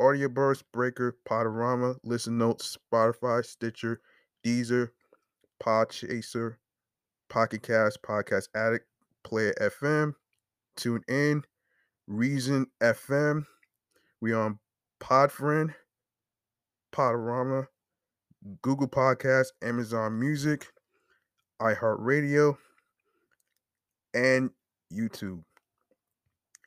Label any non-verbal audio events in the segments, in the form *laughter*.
Audio Burst, Breaker, Podorama, Listen Notes, Spotify, Stitcher, Deezer, Podchaser, Pocket Cast, Podcast Addict, Player FM, Tune In, Reason FM. We are on Podfriend, Podorama, Google Podcasts, Amazon Music, iHeartRadio, and YouTube.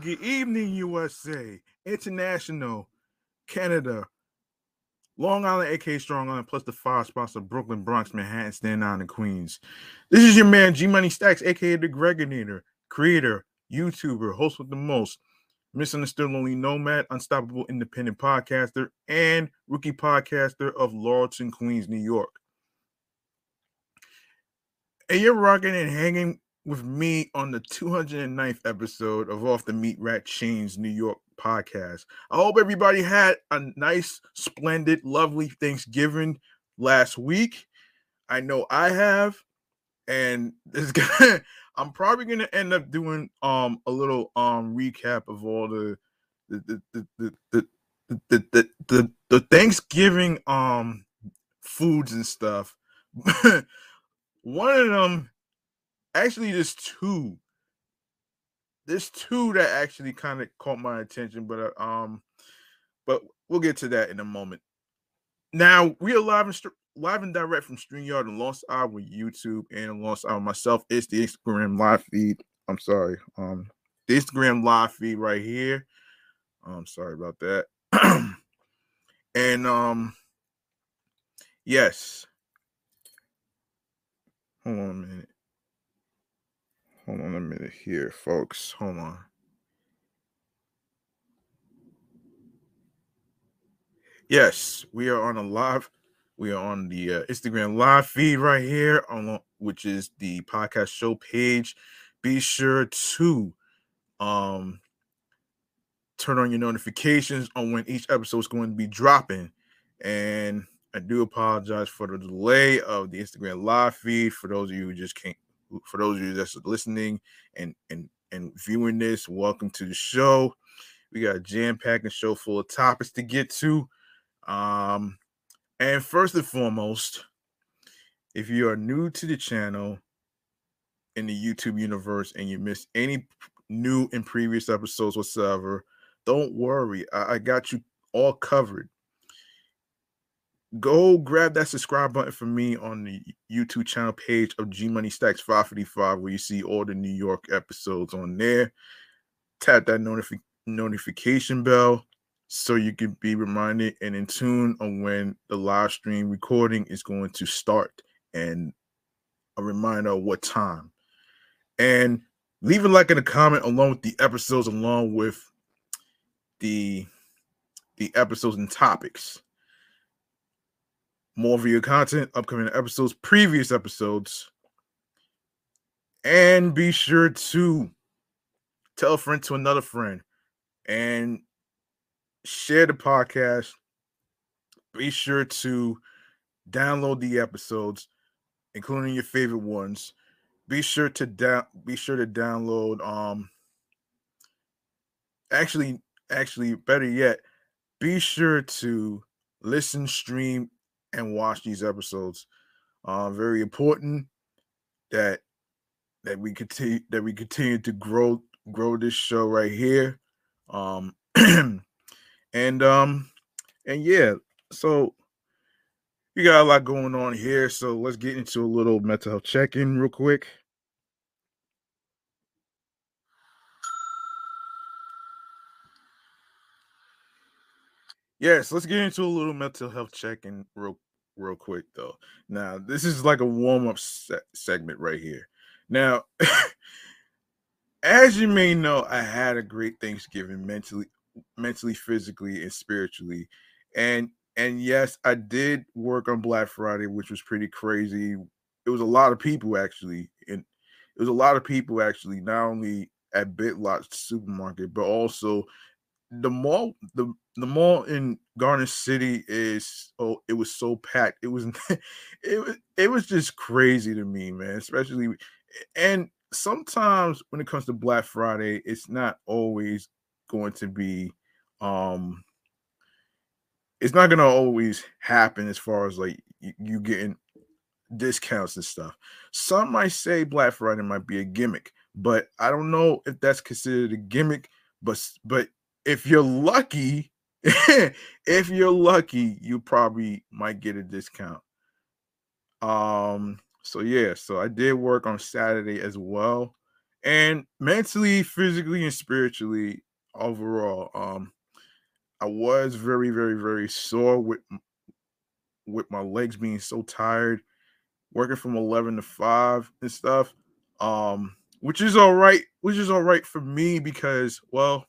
Good evening, USA, International, Canada, Long Island, aka Strong Island, plus the five spots of Brooklyn, Bronx, Manhattan, Staten Island, and Queens. This is your man G Money Stacks, aka the Gregonator, creator, YouTuber, host with the most, misunderstood lonely nomad, unstoppable independent podcaster, and rookie podcaster of Laurelton, Queens, New York. and you're rocking and hanging with me on the 209th episode of Off the Meat Rat Chains New York podcast. I hope everybody had a nice, splendid, lovely Thanksgiving last week. I know I have, and *laughs* this guy, I'm probably gonna end up doing um a little um recap of all the the the the the the, the, the, the Thanksgiving um foods and stuff. *laughs* One of them, actually, there's two. There's two that actually kind of caught my attention, but uh, um, but we'll get to that in a moment. Now we are live and st- live and direct from StreamYard and Lost Iowa YouTube and Lost Iowa myself. It's the Instagram live feed. I'm sorry, um, the Instagram live feed right here. I'm sorry about that. *clears throat* and um, yes, Hold on a minute. Hold on a minute here, folks. Hold on. Yes, we are on a live. We are on the uh, Instagram live feed right here, on which is the podcast show page. Be sure to um turn on your notifications on when each episode is going to be dropping. And I do apologize for the delay of the Instagram live feed. For those of you who just can't, for those of you that's listening and and and viewing this, welcome to the show. We got a jam-packed show full of topics to get to. Um, and first and foremost, if you are new to the channel in the YouTube universe and you missed any new and previous episodes whatsoever, don't worry. I, I got you all covered go grab that subscribe button for me on the YouTube channel page of G Money Stacks 555, where you see all the New York episodes on there. Tap that notifi- notification bell so you can be reminded and in tune on when the live stream recording is going to start and a reminder of what time. And leave a like and a comment along with the episodes, along with the the episodes and topics more video content, upcoming episodes, previous episodes. And be sure to tell a friend to another friend and share the podcast. Be sure to download the episodes, including your favorite ones. Be sure to down be sure to download um actually actually better yet, be sure to listen, stream, and watch these episodes. Uh, very important that that we continue that we continue to grow grow this show right here. Um *clears throat* and um and yeah, so we got a lot going on here. So let's get into a little mental health check-in real quick. Yes, let's get into a little mental health check-in real real quick though. Now, this is like a warm-up se- segment right here. Now, *laughs* as you may know, I had a great Thanksgiving mentally, mentally, physically, and spiritually. And and yes, I did work on Black Friday, which was pretty crazy. It was a lot of people actually, and it was a lot of people actually, not only at Big Lots supermarket, but also the mall the the mall in Garden City is oh it was so packed. It was *laughs* it was it was just crazy to me, man. Especially and sometimes when it comes to Black Friday, it's not always going to be um it's not gonna always happen as far as like you, you getting discounts and stuff. Some might say Black Friday might be a gimmick, but I don't know if that's considered a gimmick. But but if you're lucky, *laughs* if you're lucky, you probably might get a discount. Um, so yeah, so I did work on Saturday as well. And mentally, physically, and spiritually, overall, um, I was very, very, very sore with with my legs being so tired, working from 11 to 5 and stuff. Um, which is all right, which is all right for me because, well,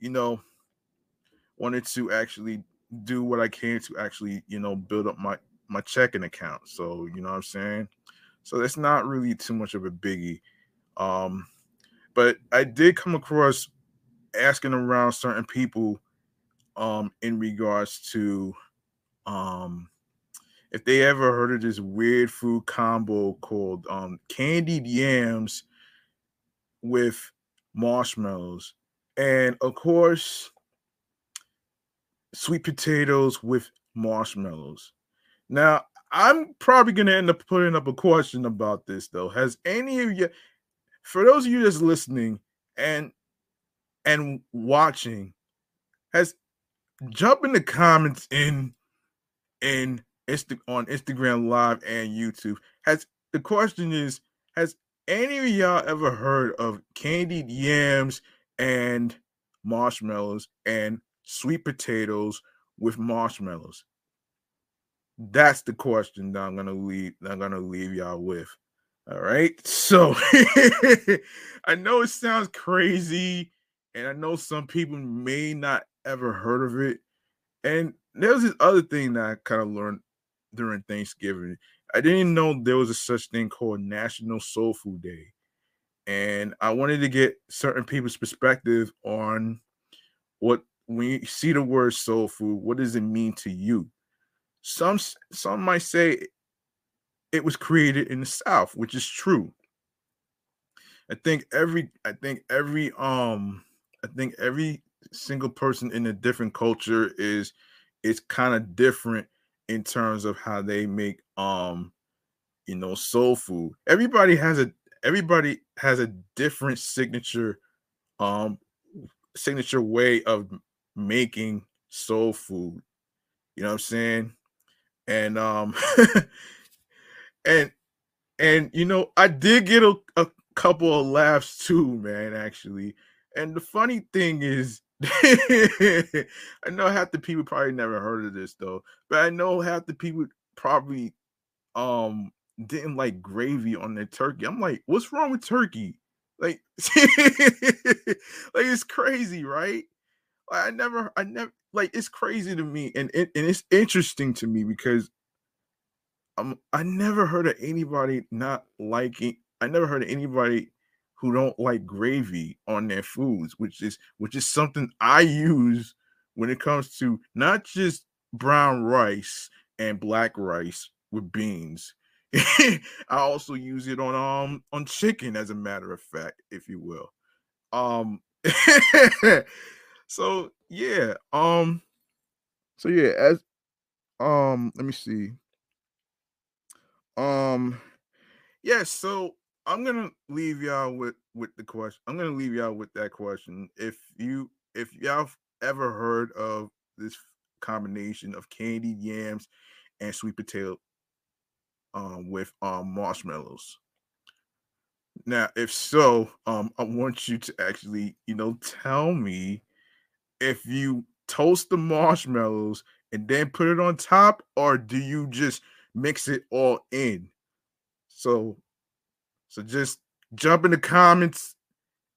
you know, wanted to actually do what I can to actually, you know, build up my my checking account. So, you know what I'm saying? So it's not really too much of a biggie. Um, but I did come across asking around certain people um in regards to um if they ever heard of this weird food combo called um candied yams with marshmallows and of course sweet potatoes with marshmallows now i'm probably going to end up putting up a question about this though has any of you for those of you that's listening and and watching has jump in the comments in in Insta- on Instagram Live and YouTube. Has the question is has any of y'all ever heard of candied yams and marshmallows and sweet potatoes with marshmallows? That's the question that I'm gonna leave. I'm gonna leave y'all with. All right. *laughs* So I know it sounds crazy, and I know some people may not ever heard of it. And there's this other thing that I kind of learned during Thanksgiving. I didn't know there was a such thing called National Soul Food Day. And I wanted to get certain people's perspective on what when you see the word soul food, what does it mean to you? Some some might say it was created in the South, which is true. I think every I think every um I think every single person in a different culture is is kind of different in terms of how they make um you know soul food. Everybody has a everybody has a different signature um signature way of making soul food. You know what I'm saying? And um *laughs* and and you know, I did get a, a couple of laughs too, man, actually. And the funny thing is *laughs* I know half the people probably never heard of this though, but I know half the people probably um didn't like gravy on their turkey. I'm like, what's wrong with turkey? Like, *laughs* like it's crazy, right? Like, I never, I never like it's crazy to me, and and, and it's interesting to me because um I never heard of anybody not liking. I never heard of anybody who don't like gravy on their foods, which is which is something I use when it comes to not just brown rice and black rice with beans. *laughs* I also use it on um on chicken as a matter of fact, if you will. Um *laughs* so yeah, um so yeah, as um let me see. Um yeah, so I'm gonna leave y'all with with the question. I'm gonna leave y'all with that question. If you if y'all ever heard of this combination of candied yams and sweet potato um, with um, marshmallows. Now, if so, um, I want you to actually, you know, tell me if you toast the marshmallows and then put it on top, or do you just mix it all in? So so just jump in the comments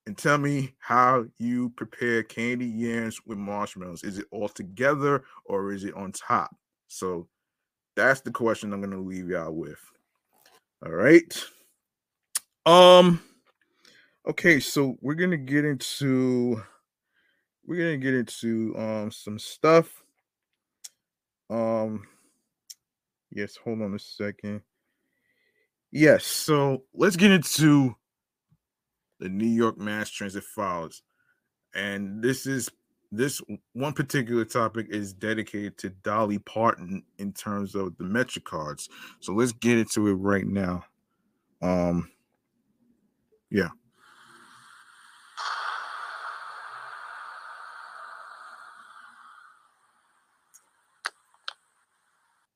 and tell me how you prepare candy yams with marshmallows. Is it all together or is it on top? So that's the question I'm going to leave y'all with. All right. Um okay, so we're going to get into we're going to get into um some stuff. Um yes, hold on a second. Yes, so let's get into the New York Mass Transit files. And this is this one particular topic is dedicated to Dolly Parton in terms of the MetroCards. So let's get into it right now. Um yeah.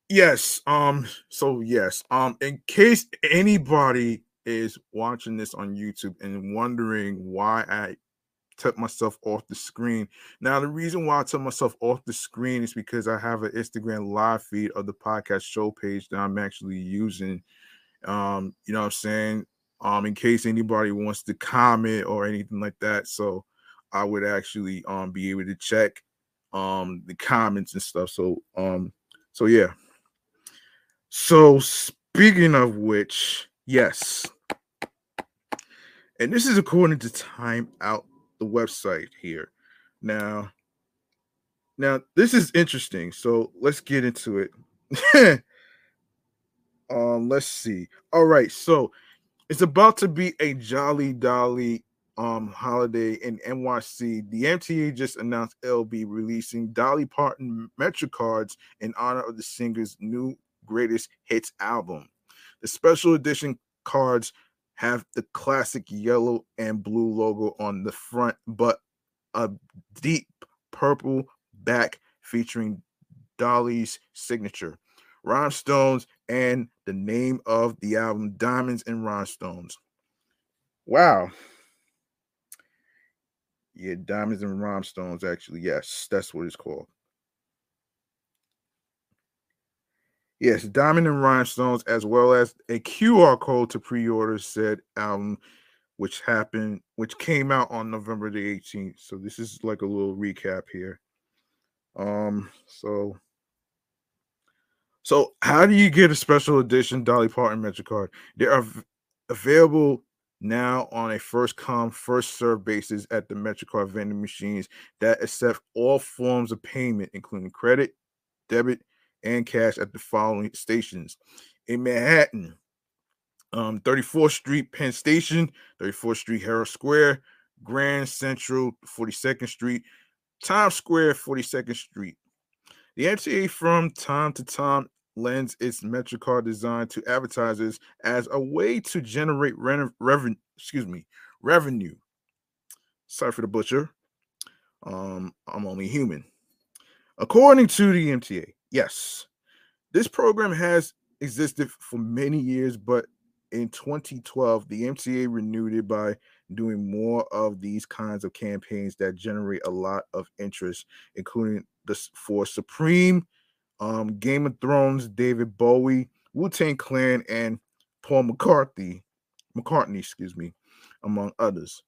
Yes. Um. So yes. Um. In case anybody is watching this on YouTube and wondering why I took myself off the screen. Now, the reason why I took myself off the screen is because I have an Instagram live feed of the podcast show page that I'm actually using. Um, you know what I'm saying? Um, in case anybody wants to comment or anything like that. So I would actually um be able to check um the comments and stuff. So um, so yeah. So speaking of which, Yes. And this is according to Time Out, the website here. Now, now this is interesting. So let's get into it. *laughs* um, let's see. All right, so it's about to be a Jolly Dolly um holiday in NYC. The MTA just announced be releasing Dolly Parton Metro cards in honor of the singer's new greatest hits album. The special edition cards have the classic yellow and blue logo on the front, but a deep purple back featuring Dolly's signature, rhinestones, and the name of the album, Diamonds and Rhinestones. Wow. Yeah, Diamonds and Rhinestones, actually. Yes, that's what it's called. Yes, Diamond and Rhinestones, as well as a QR code to pre-order said album, which happened, which came out on November the 18th. So this is like a little recap here. Um, so so how do you get a special edition Dolly Parton Metro card? They are available now on a first come, first serve basis at the MetroCard vending machines that accept all forms of payment, including credit, debit, and cash at the following stations in Manhattan, um, 34th Street, Penn Station, 34th Street, Herald Square, Grand Central, 42nd Street, Times Square, 42nd Street. The MTA from time to time lends its MetroCard design to advertisers as a way to generate revenue. Excuse me, revenue. Sorry for the butcher. Um, I'm only human. According to the MTA, Yes, this program has existed for many years, but in 2012, the MTA renewed it by doing more of these kinds of campaigns that generate a lot of interest, including this for Supreme, um, Game of Thrones, David Bowie, Wu Tang Clan, and Paul McCartney, McCartney, excuse me, among others.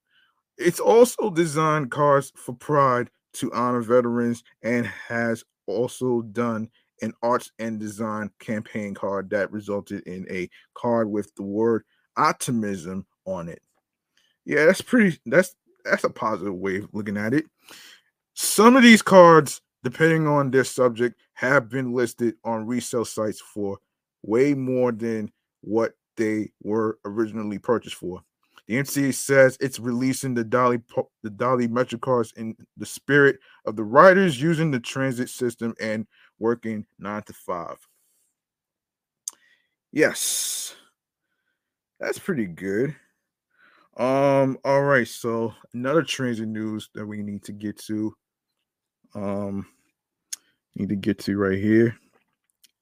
It's also designed cars for Pride to honor veterans and has also done an arts and design campaign card that resulted in a card with the word optimism on it. Yeah, that's pretty that's that's a positive way of looking at it. Some of these cards, depending on their subject, have been listed on resale sites for way more than what they were originally purchased for. The NCA says it's releasing the Dolly the Dolly Metro cards in the spirit of the riders using the transit system and working nine to five. Yes, that's pretty good. Um, all right, so another transit news that we need to get to. Um, need to get to right here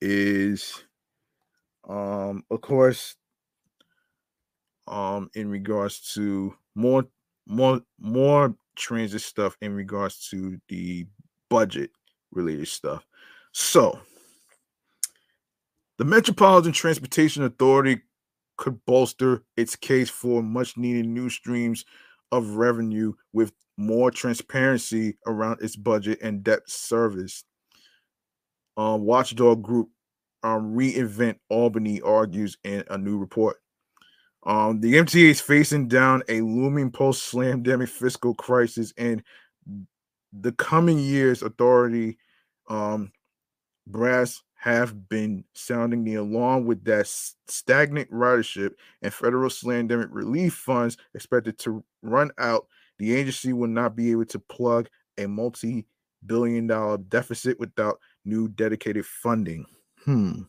is um of course um in regards to more more more transit stuff in regards to the budget related stuff. So the Metropolitan Transportation Authority could bolster its case for much needed new streams of revenue with more transparency around its budget and debt service. Um, watchdog group um, Reinvent Albany argues in a new report. Um, the MTA is facing down a looming post slamdemic fiscal crisis, and the coming years, authority um, brass have been sounding the alarm with that stagnant ridership and federal slamdemic relief funds expected to run out. The agency will not be able to plug a multi billion dollar deficit without new dedicated funding. Hmm.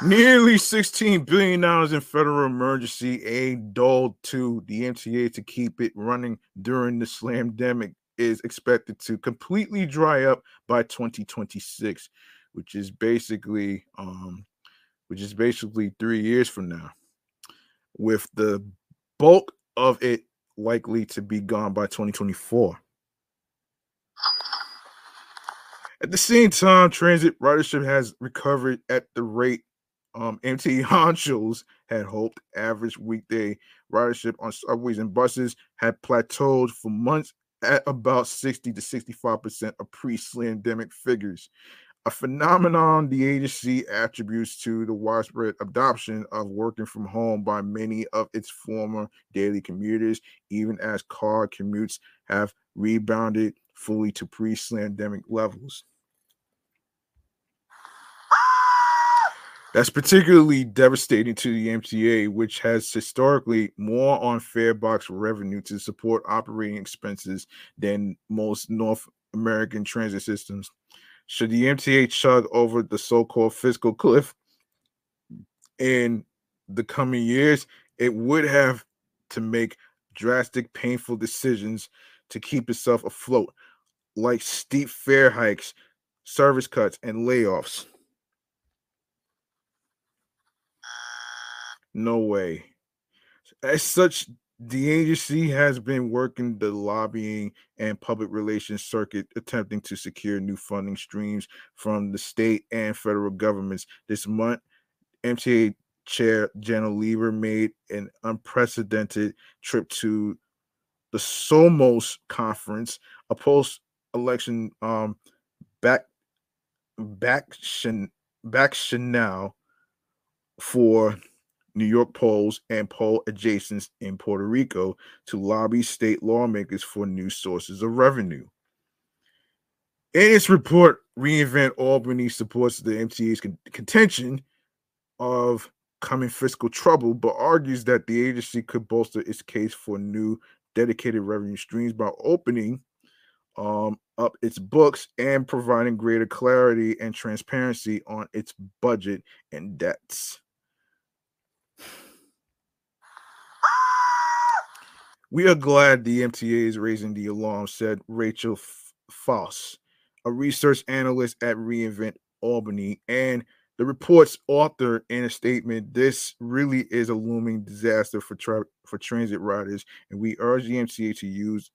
Nearly $16 billion in federal emergency aid doled to the MTA to keep it running during the slamdemic is expected to completely dry up by 2026, which is basically um, which is basically three years from now, with the bulk of it likely to be gone by 2024. At the same time, transit ridership has recovered at the rate um, *laughs* MT honchos had hoped average weekday ridership on subways and buses had plateaued for months at about 60 to 65% of pre-slamdemic figures. a phenomenon the agency attributes to the widespread adoption of working from home by many of its former daily commuters, even as car commutes have rebounded fully to pre pandemic levels. That's particularly devastating to the MTA, which has historically more on fare box revenue to support operating expenses than most North American transit systems. Should the MTA chug over the so called fiscal cliff in the coming years, it would have to make drastic, painful decisions to keep itself afloat, like steep fare hikes, service cuts, and layoffs. No way. As such, the agency has been working the lobbying and public relations circuit, attempting to secure new funding streams from the state and federal governments. This month, MTA Chair Janno Lieber made an unprecedented trip to the Somos conference, a post-election um, back back back Chanel for New York polls and poll adjacents in Puerto Rico to lobby state lawmakers for new sources of revenue. In its report, Reinvent Albany supports the MTA's contention of coming fiscal trouble, but argues that the agency could bolster its case for new dedicated revenue streams by opening um, up its books and providing greater clarity and transparency on its budget and debts. We are glad the MTA is raising the alarm, said Rachael Fauss, a research analyst at Reinvent Albany, and the report's author in a statement. This really is a looming disaster for tra- for transit riders, and we urge the MTA to use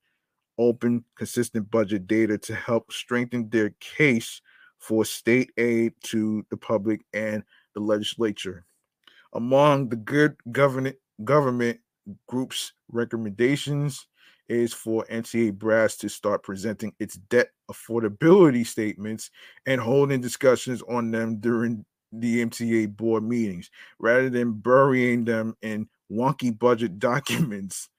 open, consistent budget data to help strengthen their case for state aid to the public and the legislature. Among the good government government group's recommendations is for MTA Brass to start presenting its debt affordability statements and holding discussions on them during the MTA board meetings rather than burying them in wonky budget *laughs* documents.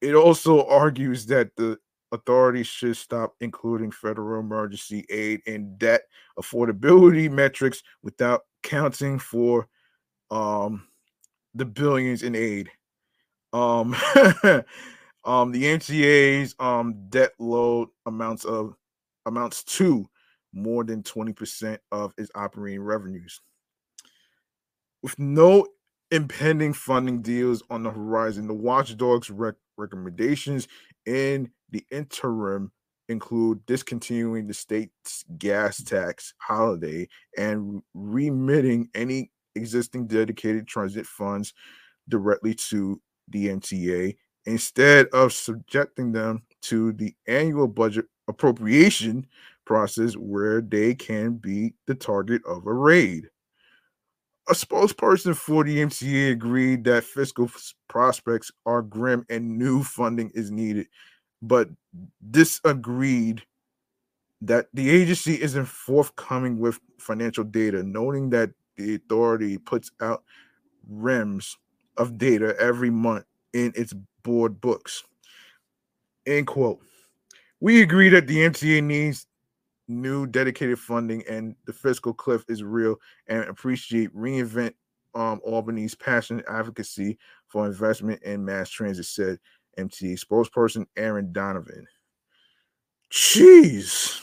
It also argues that the authorities should stop including federal emergency aid and debt affordability metrics without counting for um, the billions in aid. Um, *laughs* um, the MTA's um debt load amounts of amounts to more than 20% of its operating revenues. With no impending funding deals on the horizon, the watchdog's rec- recommendations in the interim include discontinuing the state's gas tax holiday and remitting any existing dedicated transit funds directly to the MTA instead of subjecting them to the annual budget appropriation process where they can be the target of a raid. A spokesperson for the MTA agreed that fiscal prospects are grim and new funding is needed, but disagreed that the agency isn't forthcoming with financial data, noting that the authority puts out reams of data every month in its board books. End quote. We agree that the MTA needs new dedicated funding and the fiscal cliff is real and appreciate reinvent um, Albany's passionate advocacy for investment in mass transit, said MTA spokesperson Aaron Donovan. Jeez.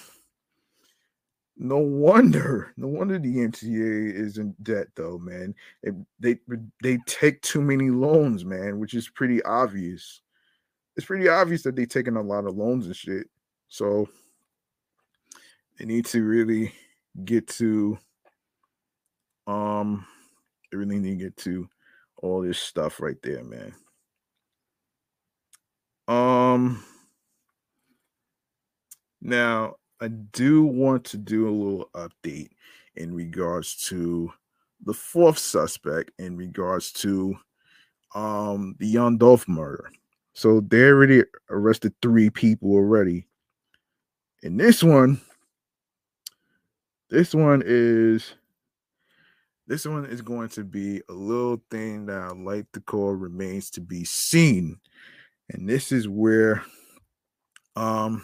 No wonder, no wonder the MTA is in debt, though, man. They, they they take too many loans, man, which is pretty obvious. It's pretty obvious that they're taking a lot of loans and shit. So they need to really get to um they really need to get to all this stuff right there, man. Um now I do want to do a little update in regards to the fourth suspect in regards to um the young Dolph murder. So they already arrested three people already. And this one, This one is this one is going to be a little thing that I like to call remains to be seen. And this is where um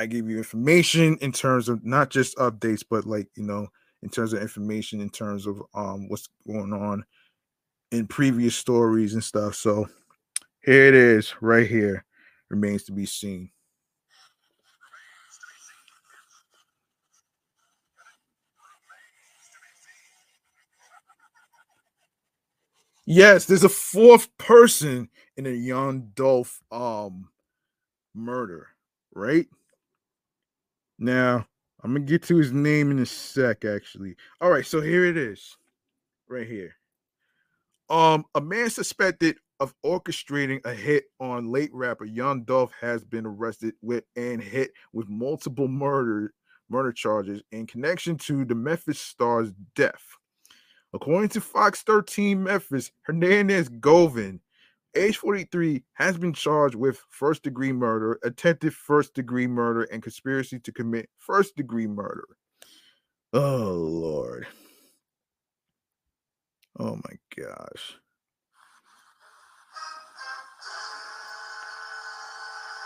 I give you information in terms of not just updates, but like you know, in terms of information in terms of um what's going on in previous stories and stuff. So here it is, right here. Remains to be seen. Yes, there's a fourth person in a young Dolph um murder, right? Now, I'm gonna get to his name in a sec, actually. All right, so here it is, right here. Um, a man suspected of orchestrating a hit on late rapper Young Dolph has been arrested with and hit with multiple murder murder charges in connection to the Memphis star's death. According to Fox 13 Memphis, Hernandez Govan, age 43, has been charged with first degree murder, attempted first degree murder, and conspiracy to commit first degree murder. Oh, Lord. Oh, my gosh.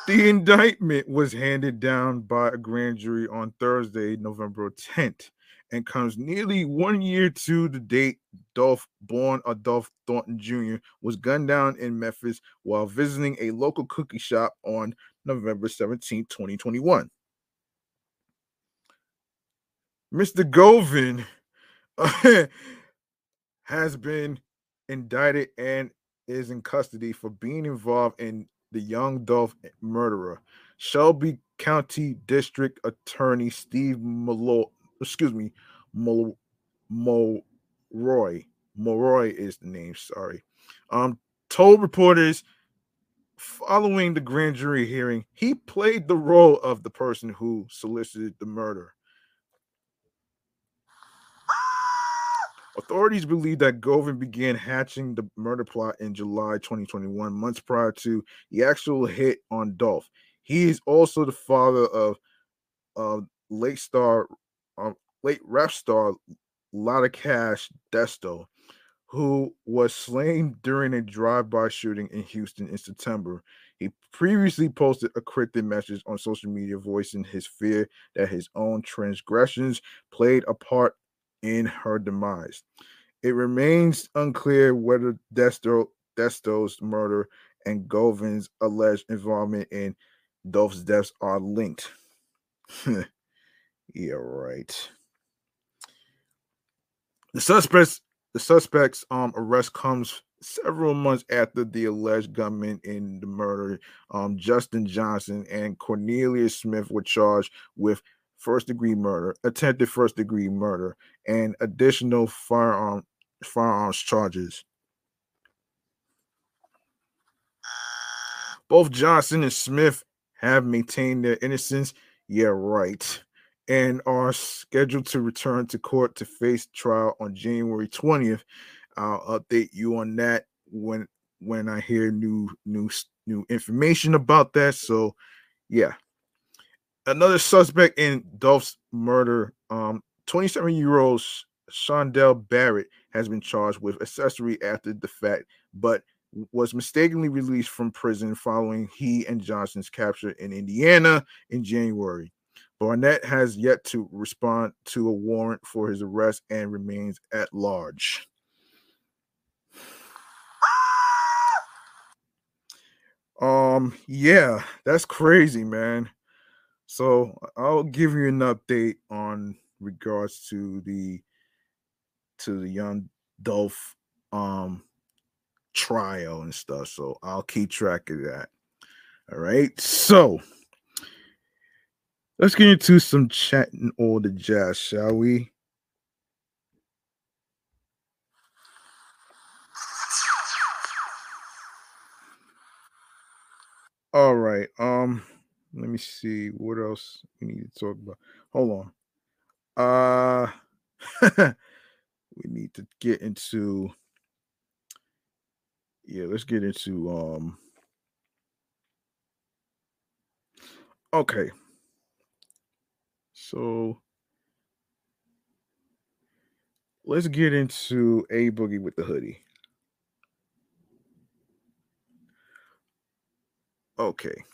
The indictment was handed down by a grand jury on Thursday, November 10th, and comes nearly one year to the date Dolph, born Adolph Thornton Jr., was gunned down in Memphis while visiting a local cookie shop on November 17, 2021. Mr. Govan *laughs* has been indicted and is in custody for being involved in the young Dolph murderer. Shelby County District Attorney Steve Malo, excuse me, Mo, Mo Roy. Moroy is the name, sorry. Um, told reporters following the grand jury hearing, he played the role of the person who solicited the murder. Authorities believe that Govan began hatching the murder plot in July 2021, months prior to the actual hit on Dolph. He is also the father of uh, late star, late rap star Lotta Cash Desto, who was slain during a drive-by shooting in Houston in September. He previously posted a cryptic message on social media voicing his fear that his own transgressions played a part in her demise. It remains unclear whether Desto, Desto's murder and Govan's alleged involvement in Dolph's deaths are linked. *laughs* yeah, right. The suspects, the suspect's um arrest comes several months after the alleged gunman in the murder, um, Justin Johnson and Cornelius Smith were charged with first degree murder, attempted first degree murder, and additional firearm firearms charges. Both Johnson and Smith have maintained their innocence. Yeah, right. And are scheduled to return to court to face trial on January 20th. I'll update you on that when when I hear new new new information about that. So yeah, another suspect in Dolph's murder, um, 27 year old Shundale Barnett has been charged with accessory after the fact, but was mistakenly released from prison following he and Johnson's capture in Indiana in January. Barnett has yet to respond to a warrant for his arrest and remains at large. Um, yeah, that's crazy, man. So I'll give you an update on regards to the to the young Dolph um trial and stuff. So I'll keep track of that. All right. So let's get into some chatting all the jazz, shall we? All right. Um let me see what else we need to talk about. Hold on. Uh *laughs* we need to get into yeah, let's get into um okay. So let's get into A Boogie with the hoodie. Okay.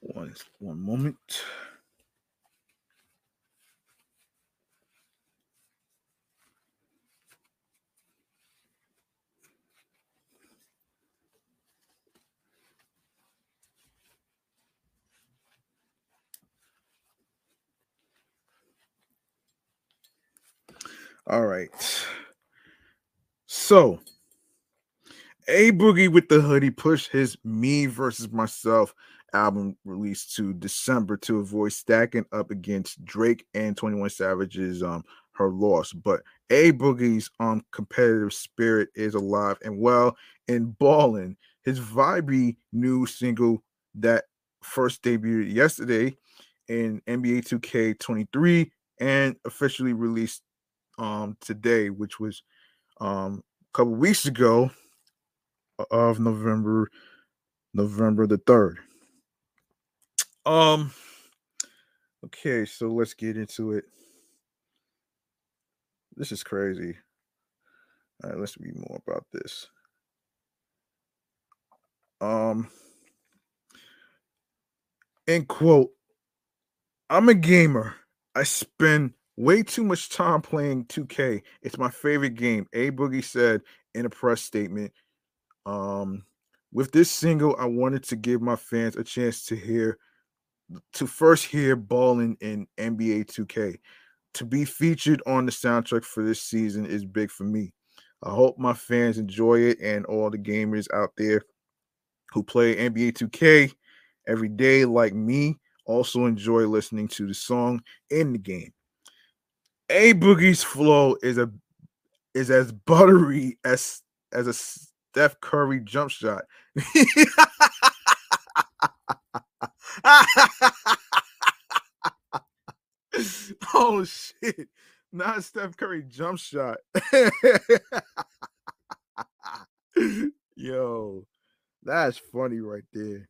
One one moment. All right. So, A Boogie with the Hoodie pushed his Me versus Myself album release to December to avoid stacking up against Drake and 21 Savage's um her loss. But A Boogie's um competitive spirit is alive and well in balling. His vibey new single that first debuted yesterday in NBA 2K23 and officially released um today, which was um a couple weeks ago of November November the 3rd. Um okay, so let's get into it. This is crazy. All right, let's read more about this. Um end quote, I'm a gamer. I spend way too much time playing 2K. It's my favorite game. A Boogie said in a press statement. Um, with this single, I wanted to give my fans a chance to hear, to first hear balling in NBA 2K. To be featured on the soundtrack for this season is big for me. I hope my fans enjoy it and all the gamers out there who play NBA 2K every day, like me, also enjoy listening to the song in the game. A Boogie's flow is a is as buttery as as a Steph Curry jump shot. *laughs* oh shit. Not Steph Curry jump shot. *laughs* Yo, that's funny right there.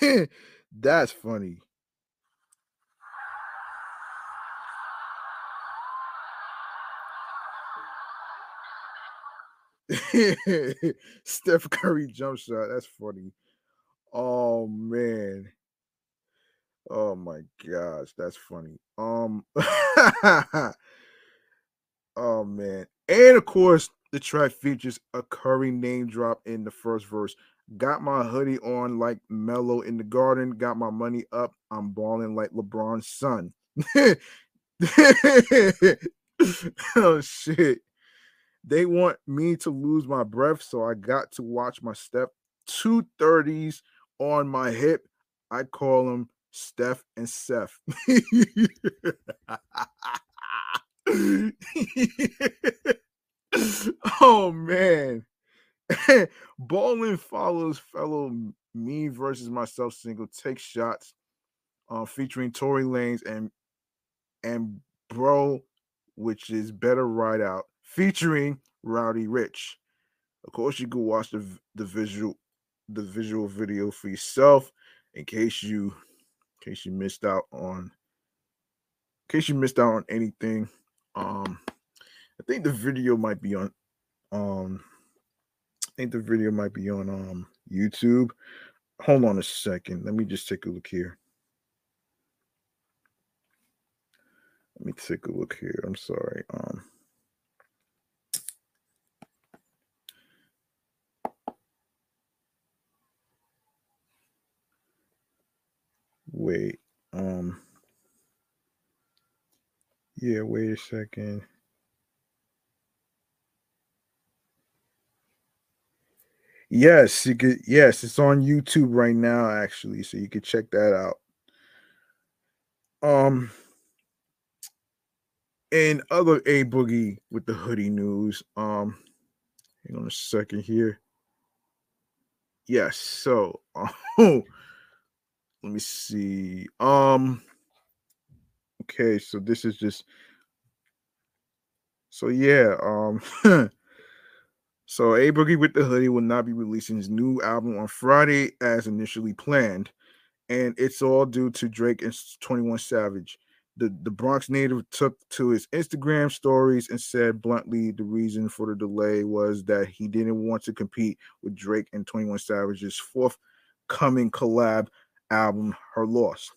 *laughs* that's funny. *laughs* Steph Curry jump shot. That's funny. Oh man. Oh my gosh, that's funny. Um *laughs* Oh man. And of course, the track features a Curry name drop in the first verse. Got my hoodie on like Melo in the garden. Got my money up. I'm balling like LeBron's son. *laughs* oh shit. They want me to lose my breath, so I got to watch my step. Two thirties on my hip. I call them Steph and Seth. *laughs* oh man. *laughs* Ballin follows fellow me versus myself single take shots uh, featuring Tory Lanez and and bro, which is better ride out featuring Rowdy Rich. Of course, you can watch the the visual the visual video for yourself in case you in case you missed out on in case you missed out on anything. Um, I think the video might be on um I think the video might be on um YouTube. Hold on a second. Let me just take a look here. Let me take a look here. I'm sorry. Um Wait. Um. Yeah. Wait a second. Yes, you could. Yes, it's on YouTube right now, actually, so you could check that out. Um, and other A Boogie with the hoodie news. Um, hang on a second here. Yes, so *laughs* oh, let me see. Um okay, so this is just so yeah, um *laughs* So A Boogie with the Hoodie will not be releasing his new album on Friday as initially planned, and it's all due to Drake and 21 Savage. The, the Bronx native took to his Instagram stories and said bluntly the reason for the delay was that he didn't want to compete with Drake and 21 Savage's forthcoming collab album, Her Loss,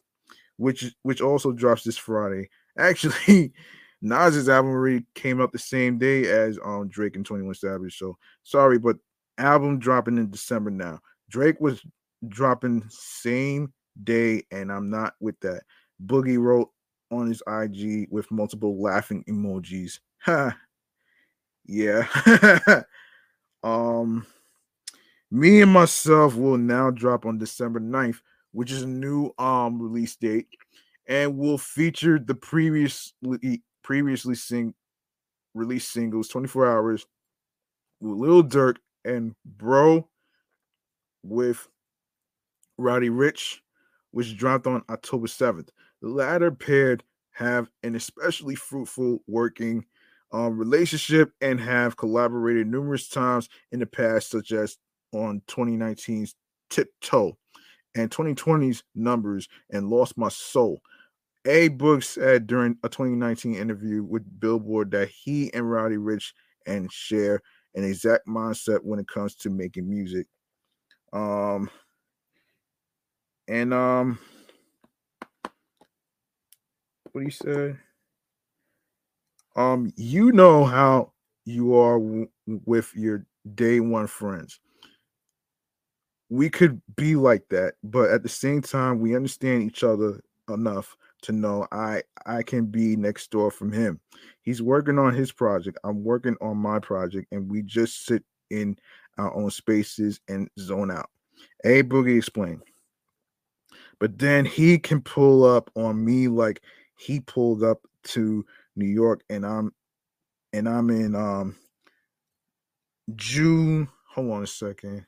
which which also drops this Friday. *laughs* Actually, Nas's album already came out the same day as um Drake and 21 Savage. So sorry, but album dropping in December now. Drake was dropping same day, and I'm not with that. Boogie wrote on his IG with multiple laughing emojis. *laughs* Ha. yeah. *laughs* um me and myself will now drop on December 9th, which is a new um release date, and will feature the previously previously sing released singles 24 hours with Lil Durk and Bro with Roddy Ricch, which dropped on October 7th. The latter paired have an especially fruitful working um, relationship and have collaborated numerous times in the past, such as on 2019's Tiptoe and 2020's Numbers and Lost My Soul. A Book said during a 2019 interview with Billboard that he and Roddy Ricch and share an exact mindset when it comes to making music. Um and um what he said. Um, you know how you are w- with your day one friends. We could be like that, but at the same time, we understand each other enough to know I I can be next door from him. He's working on his project. I'm working on my project, and we just sit in our own spaces and zone out. A Boogie explained. But then he can pull up on me like he pulled up to New York and I'm and I'm in um June. Hold on a second.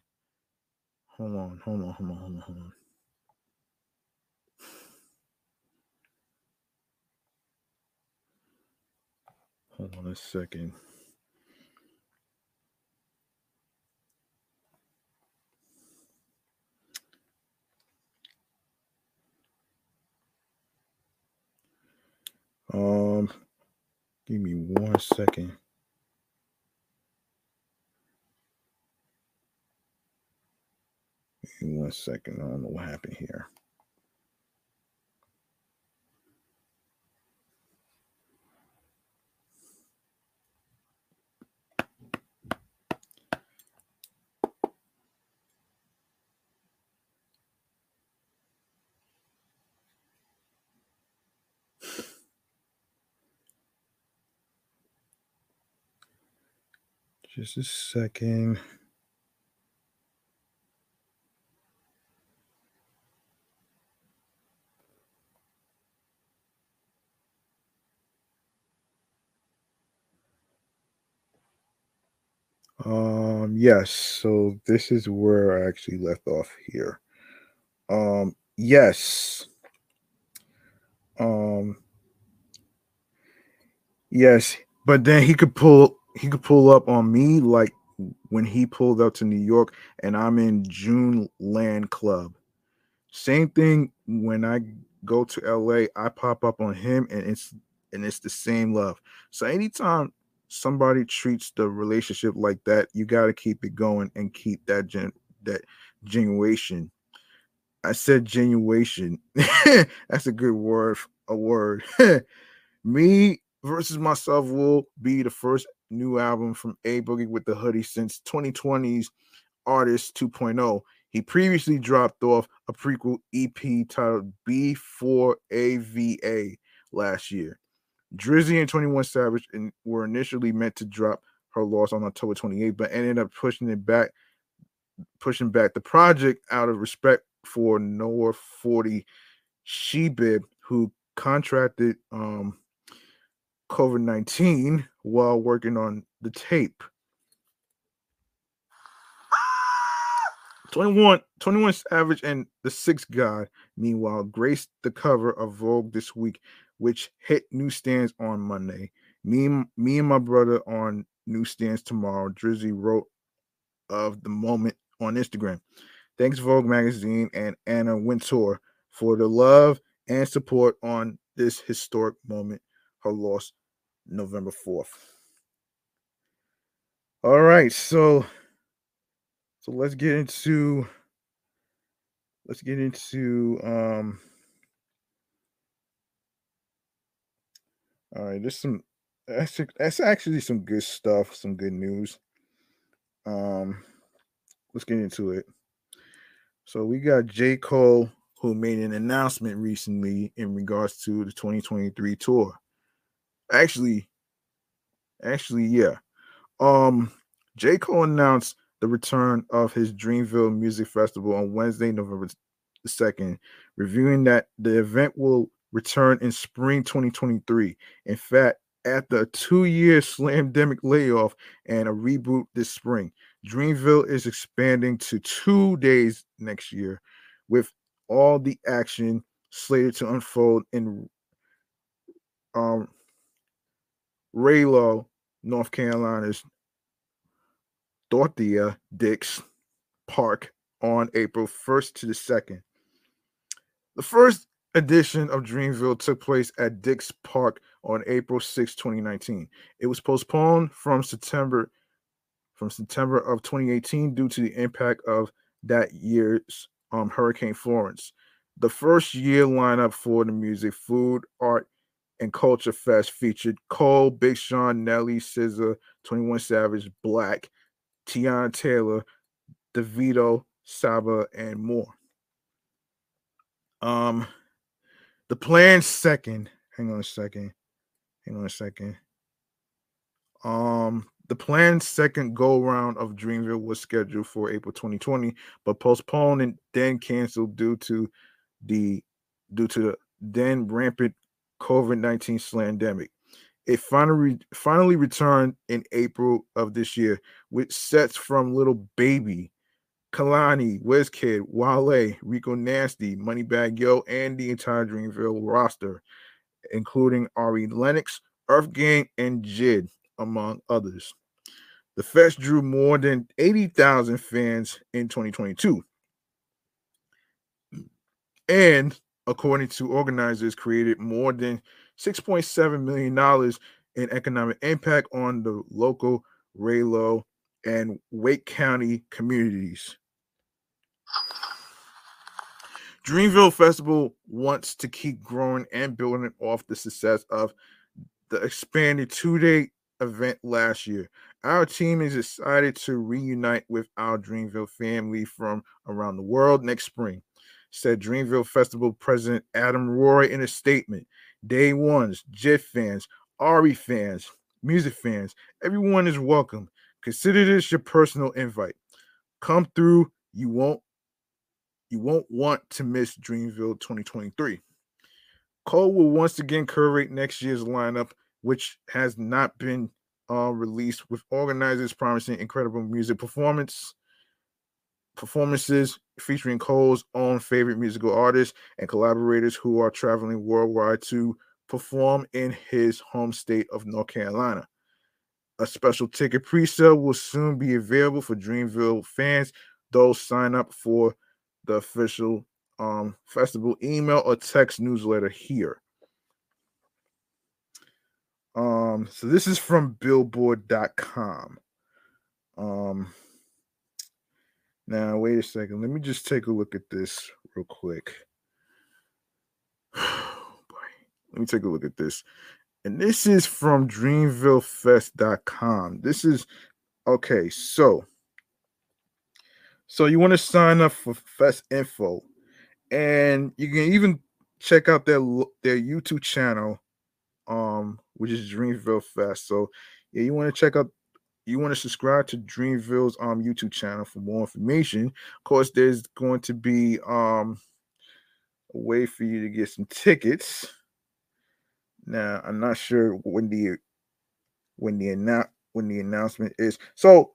Hold on, hold on, hold on, hold on, hold on. Hold on a second. Um, give me one second. Me one second. I don't know what happened here. Just a second. Yes, so this is where I actually left off here. Um, yes. Um, yes, but then he could pull he could pull up on me like when he pulled up to New York and I'm in June Land Club. Same thing when I go to LA, I pop up on him and it's and it's the same love. So anytime somebody treats the relationship like that, you got to keep it going and keep that gen that genuation. I said genuation. *laughs* That's a good word. A word. *laughs* Me versus myself will be the first new album from A Boogie with the Hoodie since 2020's Artist 2.0. He previously dropped off a prequel EP titled B4AVA last year. Drizzy and 21 Savage were initially meant to drop her loss on October 28th, but ended up pushing it back, pushing back the project out of respect for Noah 40 Shebib, who contracted um, COVID 19 while working on the tape. 21, 21 Savage and the Sixth God, meanwhile, graced the cover of Vogue this week which hit newsstands on Monday. Me, me and my brother on newsstands tomorrow. Drizzy wrote of the moment on Instagram. Thanks, Vogue Magazine and Anna Wintour, for the love and support on this historic moment. Her loss, November 4th. All right, so so let's get into let's get into um all right, there's some that's, that's actually some good stuff, some good news. Um let's get into it. So we got J. Cole who made an announcement recently in regards to the 2023 tour. Actually, actually, yeah. Um, J. Cole announced the return of his Dreamville Music Festival on Wednesday, November the 2nd, reviewing that the event will return in spring 2023. In fact, after a two-year slamdemic layoff and a reboot this spring, Dreamville is expanding to two days next year, with all the action slated to unfold in um, Raylo, North Carolina's Dorothea Dix Park on April 1st to the 2nd. The first edition of Dreamville took place at Dix Park on April 6, 2019. It was postponed from September from September of 2018 due to the impact of that year's um, Hurricane Florence. The first year lineup for the music, food, art, and culture fest featured Cole, Big Sean, Nelly, SZA, 21 Savage, Black, Teyana Taylor, Davido, Saba, and more. Um, the planned second. Hang on a second. Hang on a second. Um, the planned second go round of Dreamville was scheduled for April 2020, but postponed and then canceled due to the due to the then rampant COVID-19 slandemic. It finally finally returned in April of this year with sets from Little Baby, Kehlani, Wizkid, Wale, Rico Nasty, Moneybagg Yo, and the entire Dreamville roster, including Ari Lennox, Earth Gang, and JID among others. The fest drew more than 80,000 fans in 2022. And according to organizers, created more than $6.7 million in economic impact on the local Raylo and Wake County communities. Dreamville Festival wants to keep growing and building off the success of the expanded two day event last year. Our team is excited to reunite with our Dreamville family from around the world next spring, said Dreamville Festival President Adam Roy in a statement. Day ones, JID fans, Ari fans, music fans, everyone is welcome. Consider this your personal invite. Come through. You won't you won't want to miss Dreamville 2023. Cole will once again curate next year's lineup which has not been uh, released, with organizers promising incredible music performance performances featuring Cole's own favorite musical artists and collaborators who are traveling worldwide to perform in his home state of North Carolina. A special ticket pre-sale will soon be available for Dreamville fans. Those sign up for the official um, festival email or text newsletter here. Um, so this is from billboard.com. Um, now wait a second. Let me just take a look at this real quick. *sighs* Boy, Let me take a look at this. And this is from dreamvillefest.com. This is okay, so so you want to sign up for Fest info, and you can even check out their their YouTube channel um, which is Dreamville Fest. So yeah, you want to check out you want to subscribe to Dreamville's um YouTube channel for more information. Of course, there's going to be um a way for you to get some tickets. Now, I'm not sure when the when the announce when the announcement is. So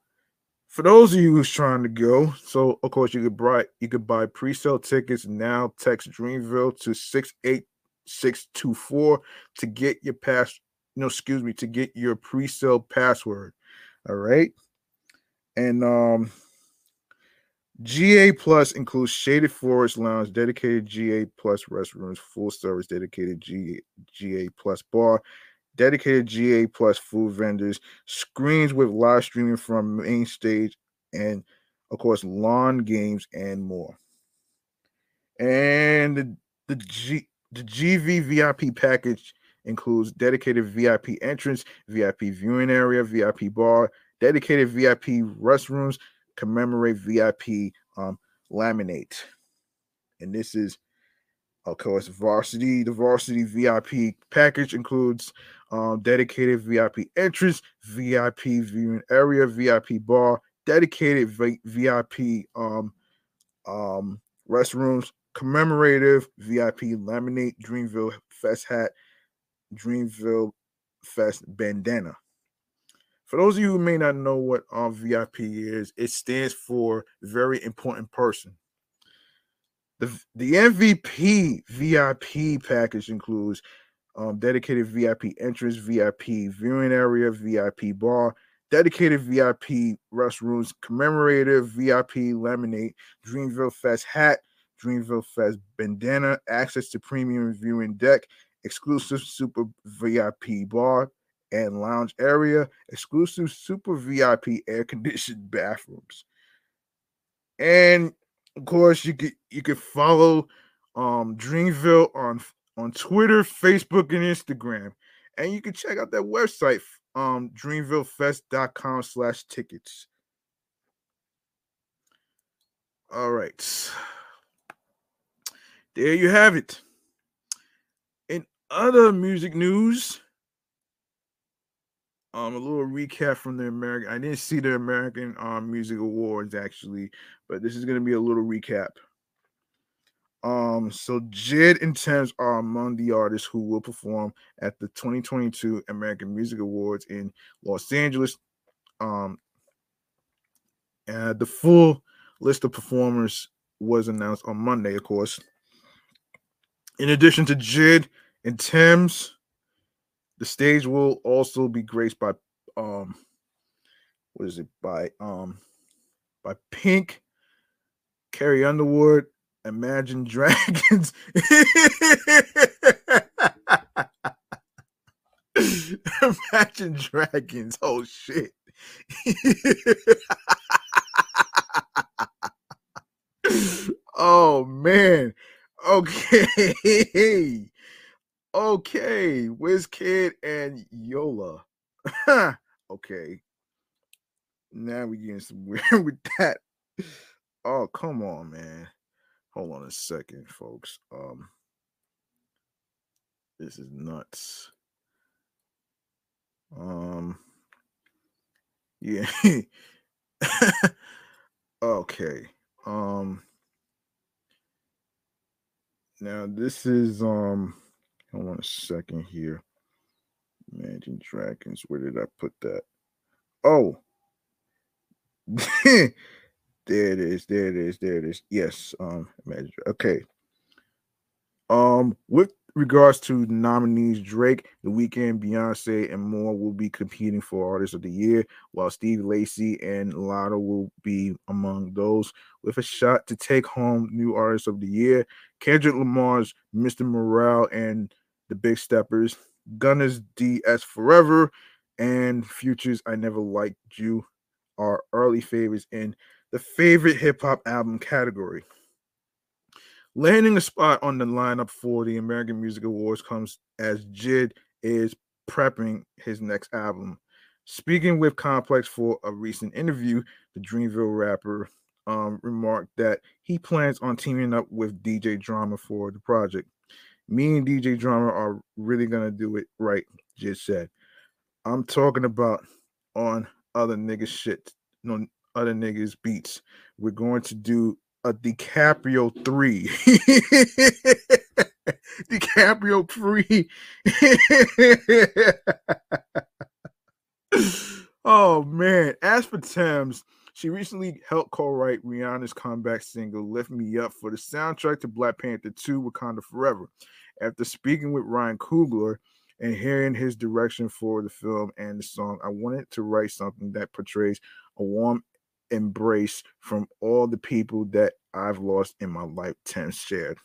for those of you who's trying to go, so of course you could buy you could buy pre-sale tickets now. Text Dreamville to six eight six two four to get your pass, no, excuse me, to get your pre-sale password. All right. And um GA Plus includes Shaded Forest Lounge, dedicated GA Plus restrooms, full service dedicated GA, GA Plus bar, dedicated GA Plus food vendors, screens with live streaming from main stage, and of course, lawn games and more. And the, the G the GV VIP package includes dedicated VIP entrance, VIP viewing area, VIP bar, dedicated VIP restrooms, commemorate VIP um, laminate. And this is, of course, varsity. The varsity VIP package includes um, dedicated VIP entrance, VIP viewing area, VIP bar, dedicated v- VIP um, um, restrooms, commemorative VIP laminate Dreamville Fest hat, Dreamville Fest bandana. For those of you who may not know what um, VIP is, it stands for very important person. The, the MVP VIP package includes um, dedicated VIP entrance, VIP viewing area, VIP bar, dedicated VIP restrooms, commemorative VIP laminate, Dreamville Fest hat, Dreamville Fest bandana, access to premium viewing deck, exclusive super VIP bar, and lounge area, exclusive super VIP air conditioned *laughs* bathrooms. And of course, you could you could follow um Dreamville on on Twitter, Facebook, and Instagram. And you can check out that website, um, dreamvillefest.com slash tickets. All right. There you have it. In other music news, um a little recap from the American. I didn't see the American um Music Awards actually, but this is gonna be a little recap. Um, so JID and Tems are among the artists who will perform at the 2022 American Music Awards in Los Angeles. Um, and the full list of performers was announced on Monday, of course. In addition to JID and Tems, the stage will also be graced by um what is it by um by Pink, Carrie Underwood, Imagine Dragons. *laughs* Imagine Dragons. Oh shit. *laughs* oh man. Okay. Okay, Wizkid and Yola. *laughs* okay. Now we getting some weird with that. Oh, come on, man. Hold on a second, folks. Um this is nuts. Um yeah. *laughs* okay. Um now this is um Hold on a second here. Imagine Dragons. Where did I put that? Oh, *laughs* there it is. There it is. There it is. Yes. Um. Imagine. Okay. Um. With regards to nominees, Drake, The Weeknd, Beyonce, and more will be competing for Artist of the Year, while Steve Lacy and Latto will be among those with a shot to take home New Artist of the Year. Kendrick Lamar's Mr. Morale and the Big Steppers, Gunna's DS Forever, and Future's I Never Liked You are early favorites in the favorite hip hop album category. Landing a spot on the lineup for the American Music Awards comes as JID is prepping his next album. Speaking with Complex for a recent interview, the Dreamville rapper um, remarked that he plans on teaming up with DJ Drama for the project me and DJ Drama are really gonna do it right. Jid said, I'm talking about on other niggas shit, no other niggas beats. We're going to do a DiCaprio three. *laughs* DiCaprio three. *laughs* oh man! As for Tems, she recently helped co-write Rihanna's comeback single "Lift Me Up" for the soundtrack to Black Panther 2: Wakanda Forever. After speaking with Ryan Coogler, and hearing his direction for the film and the song, I wanted to write something that portrays a warm embrace from all the people that I've lost in my life, Tems shared.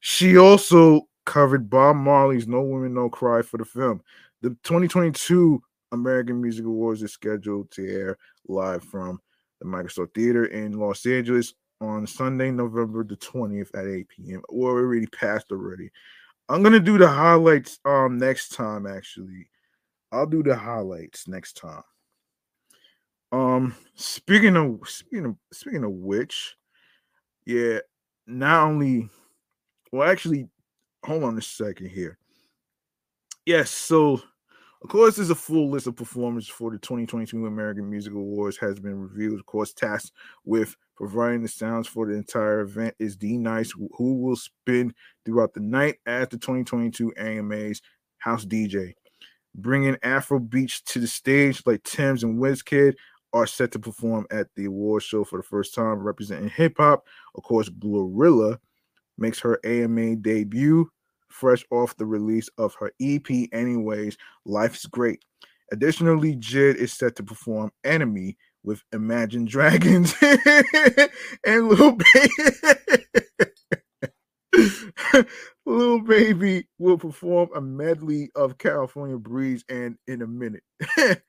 She also covered Bob Marley's No Women, No Cry for the film. The 2022 American Music Awards is scheduled to air live from the Microsoft Theater in Los Angeles on Sunday, November the 20th at 8 p.m. Or we're already passed already. I'm gonna do the highlights um next time actually. I'll do the highlights next time. Um speaking of speaking of speaking of which, yeah, not only well actually hold on a second here. Yes, so of course, there's a full list of performers for the 2022 American Music Awards has been revealed. Of course, tasked with providing the sounds for the entire event is D Nice, who will spin throughout the night as the 2022 AMA's house DJ. Bringing Afrobeats to the stage like Tems and Wizkid are set to perform at the award show for the first time, representing hip hop. Of course, Glorilla makes her AMA debut fresh off the release of her EP, Anyways, Life's Great. Additionally, Jid is set to perform Enemy with Imagine Dragons *laughs* and Lil Baby. *laughs* Lil Baby will perform a medley of California Breeze and in a minute. *laughs*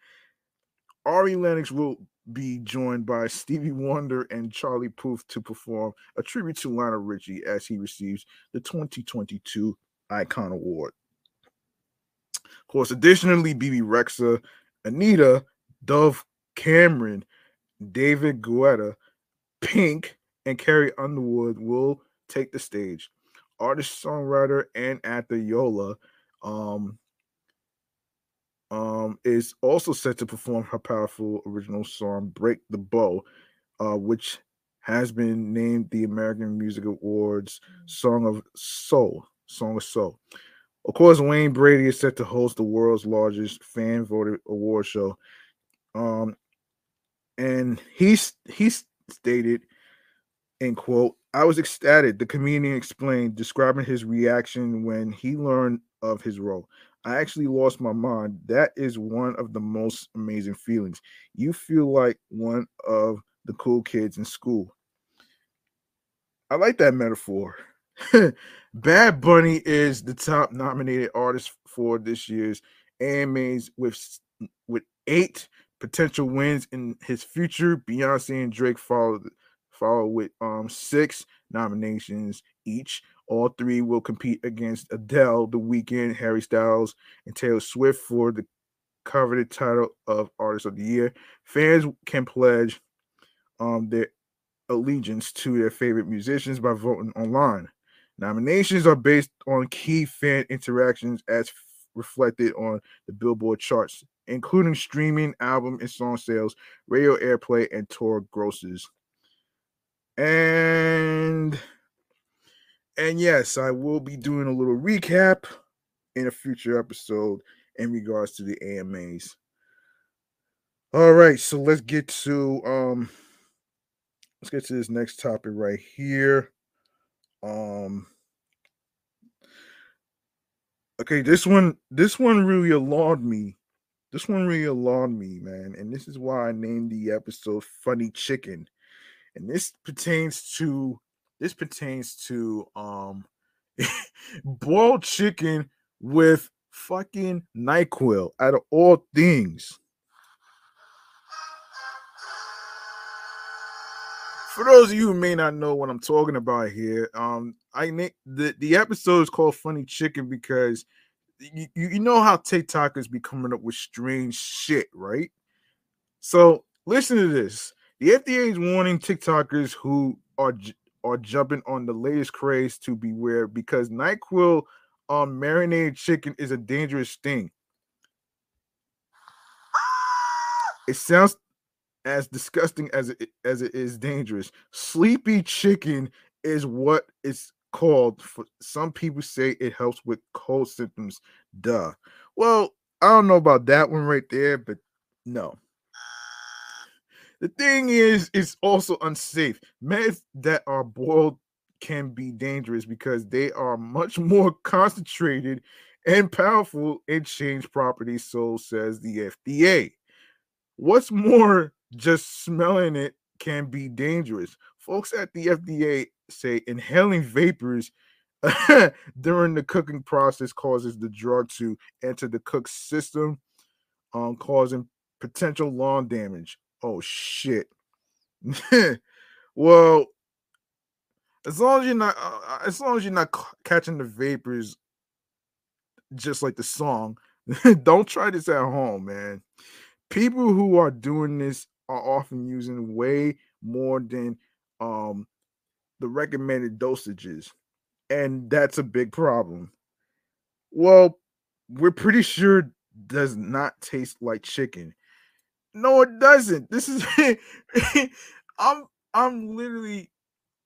Ari Lennox will be joined by Stevie Wonder and Charlie Puth to perform a tribute to Lionel Richie as he receives the 2022 Icon Award. Of course, additionally, Bebe Rexha, Anitta, Dove Cameron, David Guetta, Pink, and Carrie Underwood will take the stage. Artist, songwriter, and actor Yola um, um, is also set to perform her powerful original song "Break the Bough," uh, which has been named the American Music Awards Song of Soul. Song of Soul. Of course, Wayne Brady is set to host the world's largest fan voted award show. Um, and he's he stated, in quote, I was ecstatic. The comedian explained, describing his reaction when he learned of his role. I actually lost my mind. That is one of the most amazing feelings. You feel like one of the cool kids in school. I like that metaphor. *laughs* Bad Bunny is the top nominated artist for this year's AMAs with with eight potential wins in his future. Beyonce and Drake follow follow with um six nominations each. All three will compete against Adele, The Weeknd, Harry Styles, and Taylor Swift for the coveted title of Artist of the Year. Fans can pledge um their allegiance to their favorite musicians by voting online. Nominations are based on key fan interactions as reflected on the Billboard charts, including streaming, album, and song sales, radio airplay, and tour grosses. And and yes, I will be doing a little recap in a future episode in regards to the AMAs. All right, so let's get to um let's get to this next topic right here. Um okay, this one this one really alarmed me. This one really alarmed me, man. And this is why I named the episode Funny Chicken. And this pertains to this pertains to um *laughs* boiled chicken with fucking NyQuil out of all things. for those of you who may not know what I'm talking about here, um, I the the episode is called "Funny Chicken" because you, you know how TikTokers be coming up with strange shit, right? So listen to this: the FDA is warning TikTokers who are are jumping on the latest craze to beware because Nyquil on um, marinated chicken is a dangerous thing. It sounds as disgusting as it as it is dangerous. Sleepy chicken is what it's called. For some people say it helps with cold symptoms. Duh. Well, I don't know about that one right there, but no. The thing is, it's also unsafe. Meds that are boiled can be dangerous because they are much more *laughs* concentrated and powerful in change properties, so says the FDA. What's more, just smelling it can be dangerous. Folks at the FDA say inhaling vapors *laughs* during the cooking process causes the drug to enter the cook's system, um, causing potential lung damage. Oh shit. *laughs* well, as long as you're not, uh, uh as long as you're not catching the vapors, just like the song, *laughs* don't try this at home, man. People who are doing this are often using way more than um the recommended dosages, and that's a big problem. Well, we're pretty sure does not taste like chicken. No, it doesn't. This is *laughs* I'm I'm literally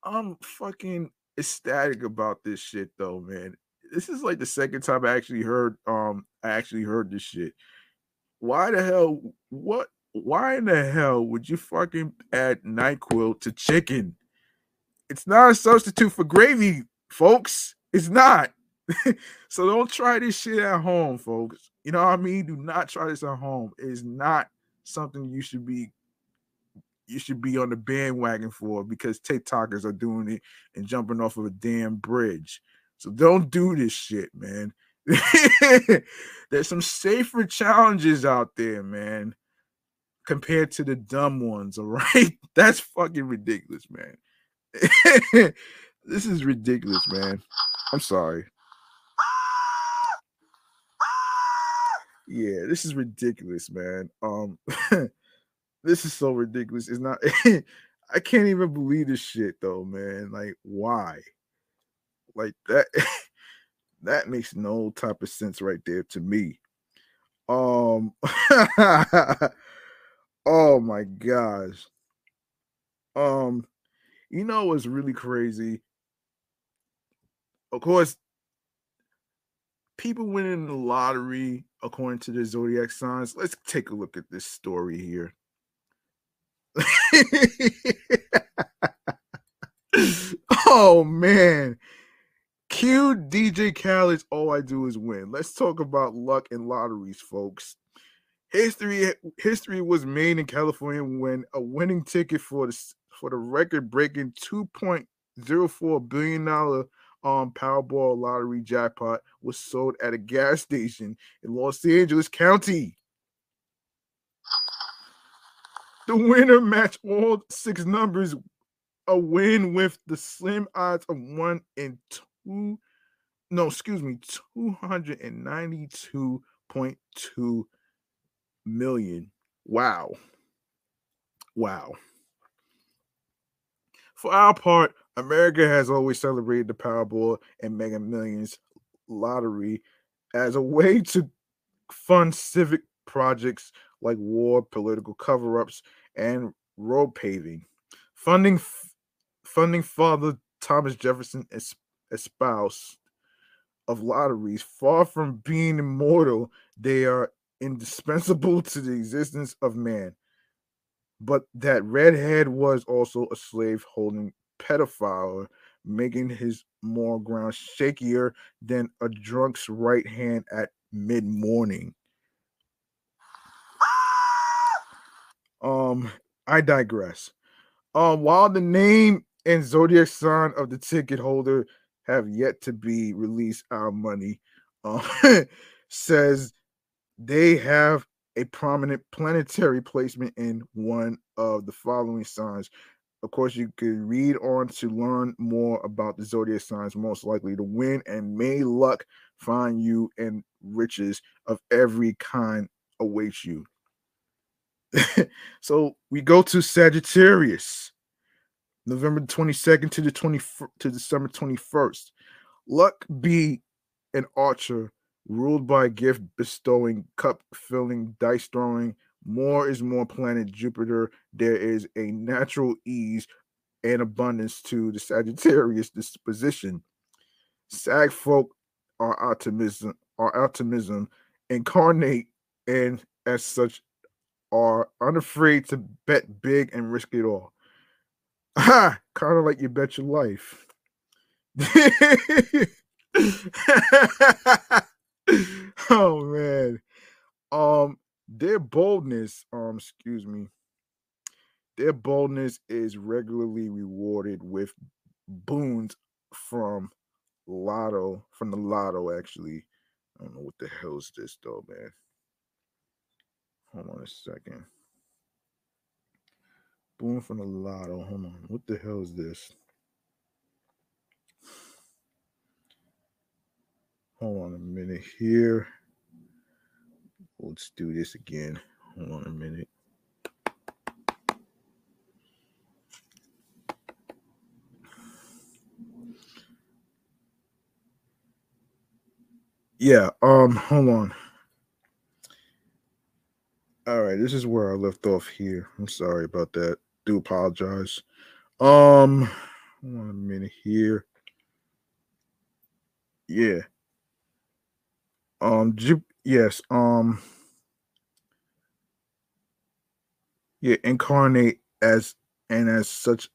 I'm fucking ecstatic about this shit though, man. This is like the second time I actually heard um I actually heard this shit. Why the hell what why in the hell would you fucking add NyQuil to chicken? It's not a substitute for gravy, folks. It's not. *laughs* so don't try this shit at home, folks. You know what I mean? Do not try this at home. It is not something you should be you should be on the bandwagon for because TikTokers are doing it and jumping off of a damn bridge. So don't do this shit, man. *laughs* There's some safer challenges out there, man, compared to the dumb ones, *laughs* all right? That's fucking ridiculous, man. *laughs* this is ridiculous, man. I'm sorry. Yeah, this is ridiculous, man. Um *laughs* this is so ridiculous. It's not *laughs* I can't even believe this shit though, man. Like why? Like that *laughs* that makes no type of sense right there to me. Um oh my gosh. Um you know what's really crazy? Of course, people winning the lottery according to the zodiac signs. Let's take a look at this story here. *laughs* oh man. Cue DJ Khaled's All I Do Is Win. Let's talk about luck and lotteries, folks. History history was made in California when a winning ticket for the for the record-breaking 2.04 billion dollar um Powerball lottery jackpot was sold at a gas station in Los Angeles County. The winner matched all six numbers, a win with the slim odds of one in two. No, excuse me, 292.2 million. Wow. Wow. For our part, America has always celebrated the Powerball and Mega Millions lottery as a way to fund civic projects like war, political cover-ups, and road paving. Funding funding Father Thomas Jefferson espoused of lotteries, far from being immortal, they are indispensable *laughs* to the existence of man. But that redhead was also a slave holding pedophile, making his moral ground shakier than a drunk's right hand at mid morning. Um, I digress. Um, while the name and zodiac sign of the ticket holder have yet to be released, our money uh, *laughs* says they have a prominent planetary placement in one of the following signs. Of course, you could read on to learn more about the zodiac signs most likely to win, and may luck find you and riches of every kind awaits you. *laughs* so we go to Sagittarius, November 22nd to the 20 to December 21st. Luck be an archer ruled by gift bestowing, cup filling, dice throwing. More is more planet Jupiter. There is a natural ease and abundance to the Sagittarius disposition. Sag folk are optimism, are optimism incarnate, and as such are unafraid to bet big and risk it all. Ha! kind of like you bet your life. *laughs* oh man. Um, their boldness, um, excuse me, their boldness is regularly rewarded with boons from Lotto, from the Lotto, actually. I don't know what the hell is this though, man. Hold on a second. Boon from the Lotto. Hold on. What the hell is this? Hold on a minute here. Let's do this again. Hold on a minute. Yeah, um, hold on. All right, this is where I left off here. I'm sorry about that. Do apologize. Um, hold a minute here. Yeah. Um, yes, um, yeah, incarnate as and as such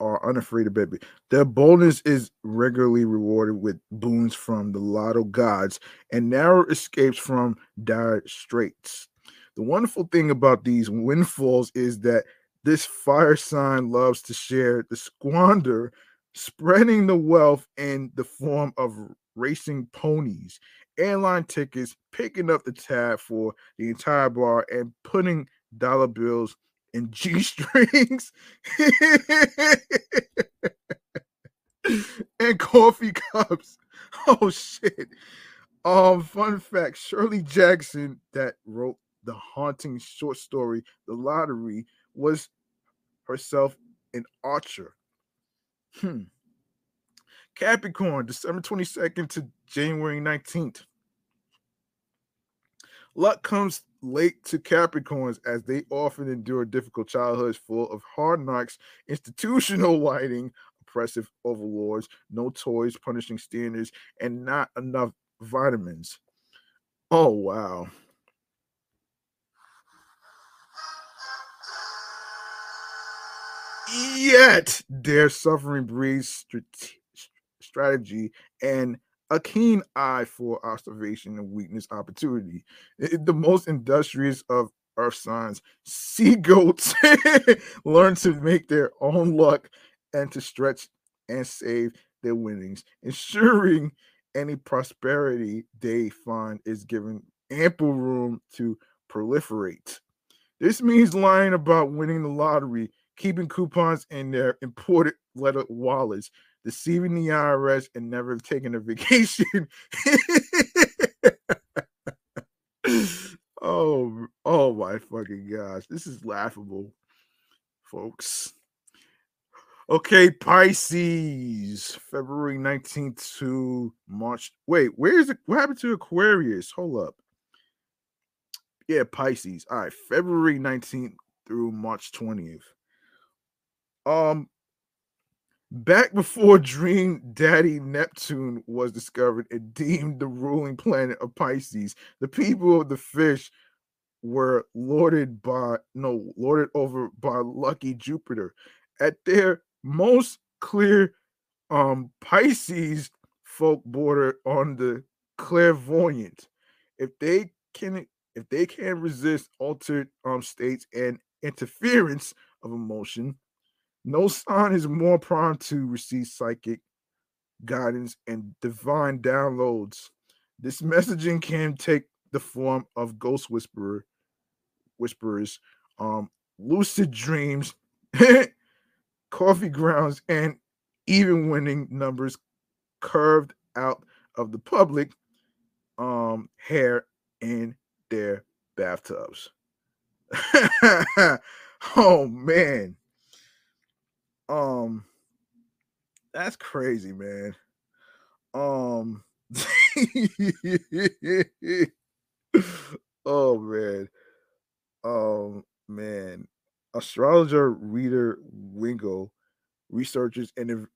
are unafraid of baby. Their boldness is regularly rewarded with boons from the lotto gods and narrow escapes from dire straits. The wonderful thing about these windfalls is that this fire sign loves to share the squander, spreading the wealth in the form of racing ponies, airline tickets, picking up the tab for the entire bar, and putting dollar bills in G *laughs* strings and coffee cups. Oh shit. Um, fun fact: Shirley Jackson, that wrote the haunting short story The Lottery, was herself an archer. Hmm. Capricorn, December 22nd to January 19th. Luck comes late to Capricorns as they often endure difficult childhoods full of hard knocks, institutional *laughs* whiting, oppressive overlords, no toys, punishing standards, and not enough vitamins. Oh, wow. Yet their suffering breeds strategy and a keen eye for observation and weakness opportunity. It, the most industrious of earth signs, *laughs* sea goats, *laughs* learn to make their own luck and to stretch and save their winnings, ensuring any prosperity they find is given ample room to proliferate. This means lying about winning the lottery, keeping coupons in their imported letter wallets, deceiving the IRS and never taking a vacation. *laughs* oh, oh my fucking gosh. This is laughable, folks. Okay, Pisces, February 19th to March. Wait, where is it? What happened to Aquarius? Hold up. Yeah, Pisces. All right, February 19th through March 20th. Um, Back before Dream Daddy Neptune was discovered and deemed the ruling planet of Pisces, the people of the fish were lorded by no lorded over by lucky Jupiter. At their most clear, um Pisces folk border on the clairvoyant. If they can if they can resist altered um states and interference of emotion, no sign is more prone to receive psychic guidance and divine downloads. This messaging can take the form of ghost whisperer, whisperers, um, lucid dreams, *laughs* coffee grounds, and even winning numbers curved out of the public um, hair in their bathtubs. *laughs* oh man. Um, that's crazy, man. Um, *laughs* oh man, um, man, astrologer Reda Wigle researchers and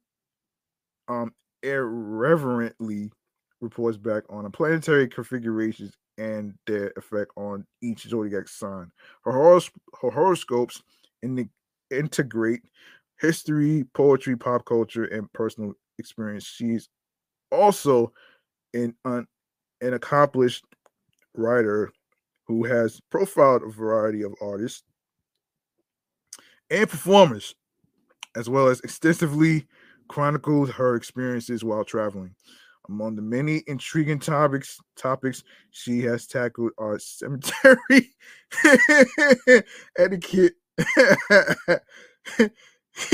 um irreverently reports back on planetary configurations and their effect on each zodiac sign. Her, horos- her horoscopes in integrate history, poetry, pop culture, and personal experience. She's also an, an an accomplished writer who has profiled a variety of artists and performers, as well as extensively chronicled her experiences while traveling. Among the many intriguing topics topics she has tackled are cemetery *laughs* etiquette, *laughs* *laughs*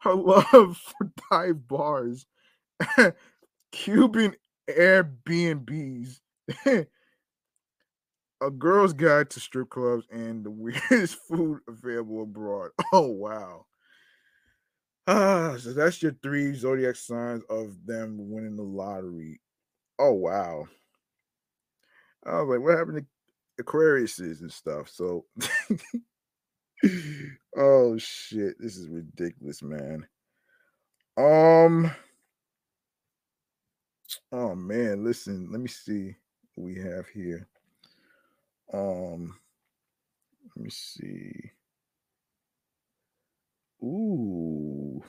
her love for dive bars, *laughs* Cuban Airbnbs, *laughs* a girl's guide to strip clubs, and the weirdest food available abroad. Oh wow. Ah, so that's your three zodiac signs of them winning the lottery. Oh wow. I was like, what happened to Aquariuses and stuff? So *laughs* oh shit, this is ridiculous, man. Um oh man, listen, let me see what we have here. Um let me see. Ooh.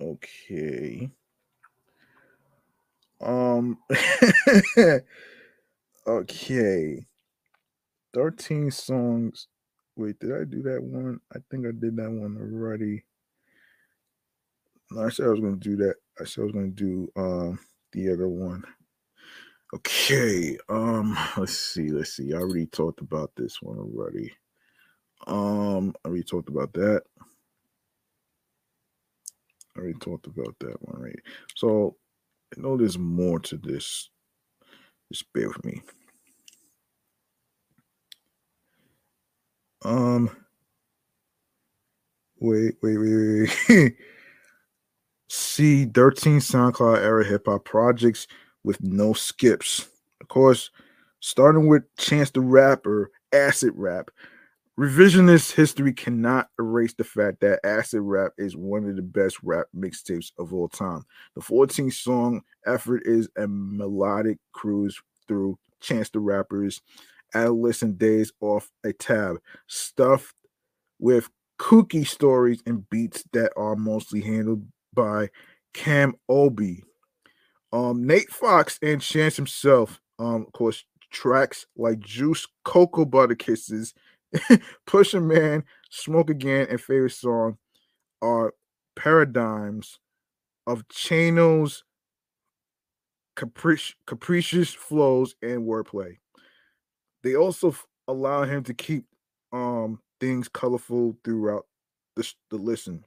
Okay. Um *laughs* okay. 13 songs. Wait, did I do that one? I think I did that one already. No, I said I was gonna do that. I said I was gonna do um the other one. Okay. Um, let's see, let's see. I already talked about this one already. Um, I already talked about that. I already talked about that one, right? So I know there's more to this. Just bear with me. Um, wait, wait, wait, wait. See *laughs* 13 SoundCloud era hip hop projects with no skips. Of course, starting with Chance the Rapper, Acid Rap, Revisionist history cannot erase the fact that Acid Rap is one of the best rap mixtapes of all time. The 14 song effort is a melodic cruise through Chance the Rapper's adolescent days off a tab, stuffed with kooky stories and beats that are mostly handled by Cam O'bi. Um, Nate Fox and Chance himself, um, of course, tracks like Juice, Cocoa Butter Kisses, *laughs* Pusha Man, Smoke Again, and favorite song are paradigms of Chano's capric- capricious flows and wordplay. They also allow him to keep um things colorful throughout the, the listen,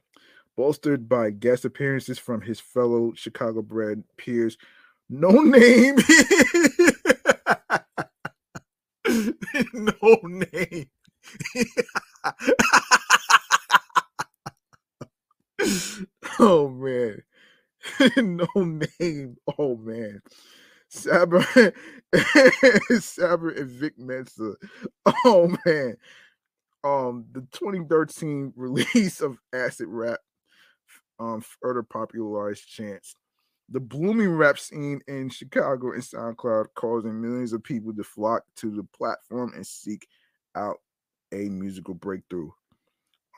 bolstered by guest appearances from his fellow Chicago bred peers. No *laughs* name. *laughs* *laughs* Noname. oh man. no name. Oh man. Saba Saba *laughs* and Vic Mensa. *laughs* Oh man. Um the 2013 release of Acid Rap um further popularized chance. The blooming rap scene in Chicago and SoundCloud causing millions of people to flock to the platform and seek out a musical breakthrough.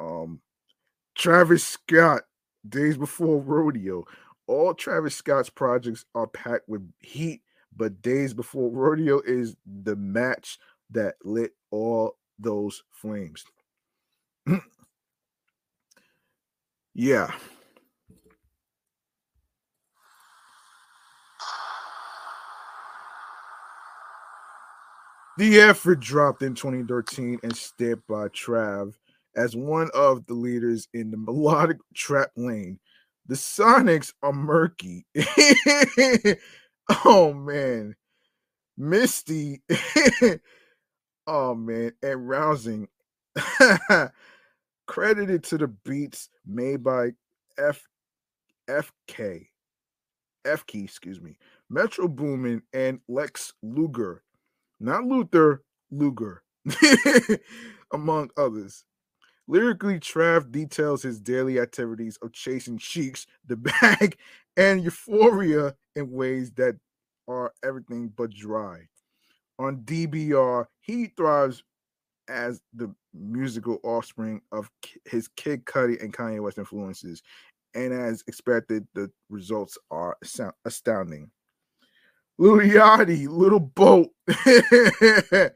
Um, Travis Scott, days before rodeo. All Travis Scott's projects are packed with heat, but days before rodeo is the match that lit all those flames. yeah. The effort dropped in 2013 and stepped by Trav as one of the leaders in the melodic trap lane. The Sonics are murky. *laughs* oh man. Misty. *laughs* oh man. And rousing. *laughs* Credited to the beats made by F FK. FK, excuse me. Metro Boomin and Lex Luger not Luther, Luger, *laughs* among others. Lyrically, Trav details his daily activities of chasing cheeks, the bag, and euphoria in ways that are everything but dry. On DBR, he thrives as the musical offspring of his Kid Cudi and Kanye West influences and as expected, the results are astounding. Lil Yachty, Little Boat. *laughs* the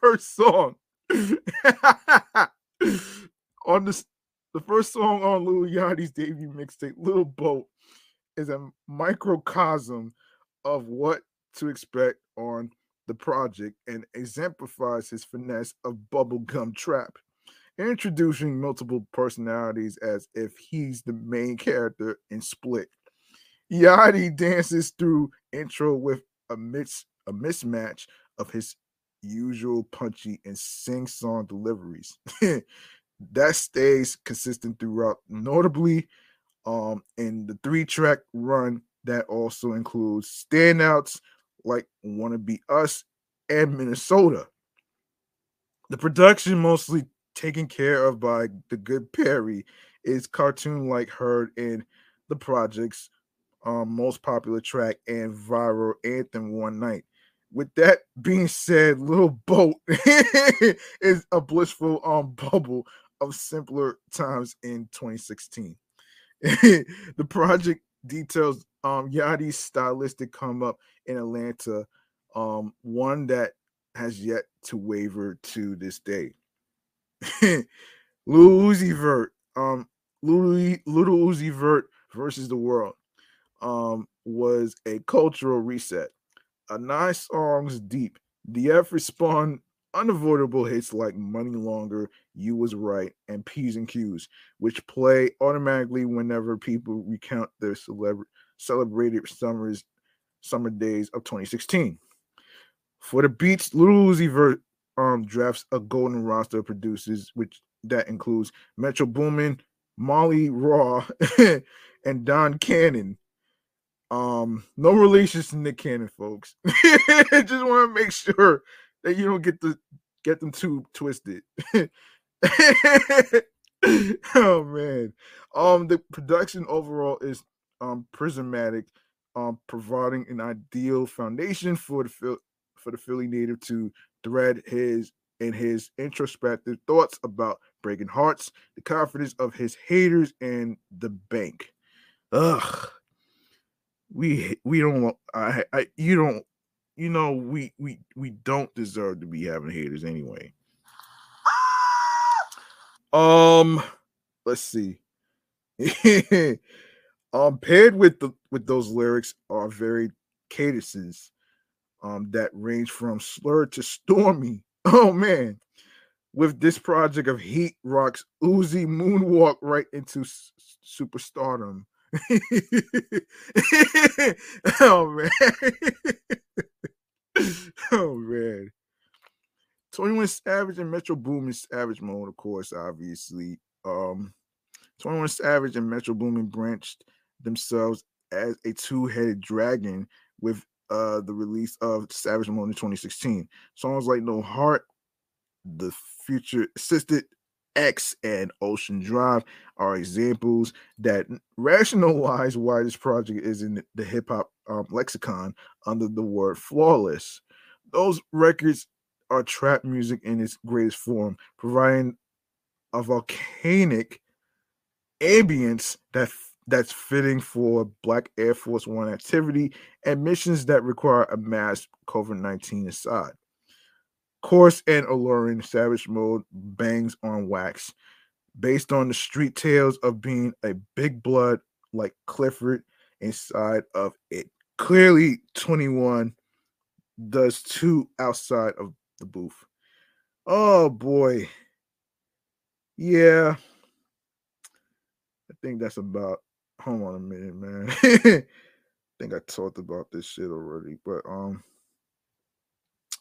first song *laughs* on this, the first song on Lil Yachty's debut mixtape, Little Boat, is a microcosm of what to expect on the project and exemplifies his finesse of bubblegum trap, introducing multiple personalities as if he's the main character in Split. Yachty dances through intro with a mix a mismatch of his usual punchy and sing-song deliveries. *laughs* that stays consistent throughout, notably um in the three-track run that also includes standouts like Wanna Be Us and Minnesota. The production, mostly taken care of by the good Perry, is cartoon like heard in the project's um, most popular track and viral anthem one night. With that being said, Little Boat *laughs* is a blissful um, bubble of simpler times in 2016. *laughs* the project details um Yachty's stylistic come up in Atlanta, um, one that has yet to waver to this day. *laughs* Lil Uzi Vert, um, Little, Little Uzi Vert versus the world, um, was a cultural reset. A nine songs deep, the effort spawned unavoidable hits like Money Longer, You Was Right, and P's and Q's, which play automatically whenever people recount their celebra- celebrated summers summer days of 2016. For the beats, Little Uzi um, drafts a golden roster of producers, which that includes Metro Boomin, Maaly Raw, *laughs* and Don Cannon. Um, no relations to Nick Cannon, folks. *laughs* Just want to make sure that you don't get the get them too twisted. *laughs* oh man. Um the production overall is um prismatic, um providing an ideal foundation for the for the Philly native to thread his and his introspective thoughts about breaking hearts, the confidence of his haters, and the bank. Ugh. We we don't I I you don't you know, we we we don't deserve to be having haters anyway. Um, let's see. *laughs* um, paired with the with those lyrics are very cadences, um, that range from slurred to stormy. *laughs* Oh man, with this project of Heat Rocks Uzi moonwalk right into s- superstardom. *laughs* oh man. *laughs* oh man. 21 Savage and Metro Boomin Savage mode, of course, obviously. Um 21 Savage and Metro Boomin branched themselves as a two-headed dragon with uh the release of Savage Mode in 2016. Songs like No Heart, The Future Assisted, X, and Ocean Drive are examples that rationalize *laughs* why this project is in the hip hop um, lexicon under the word flawless. Those records are trap music in its greatest form, providing a volcanic ambience that that's fitting for Black Air Force One activity and missions that require a mass COVID 19 aside. Coarse and alluring Savage Mode bangs on wax, based on the street tales of being a big blood like Clifford inside of it. Clearly, 21 does two outside of the booth. Oh boy. Yeah. I think that's about hold on a minute, man. *laughs* I think I talked about this shit already, but um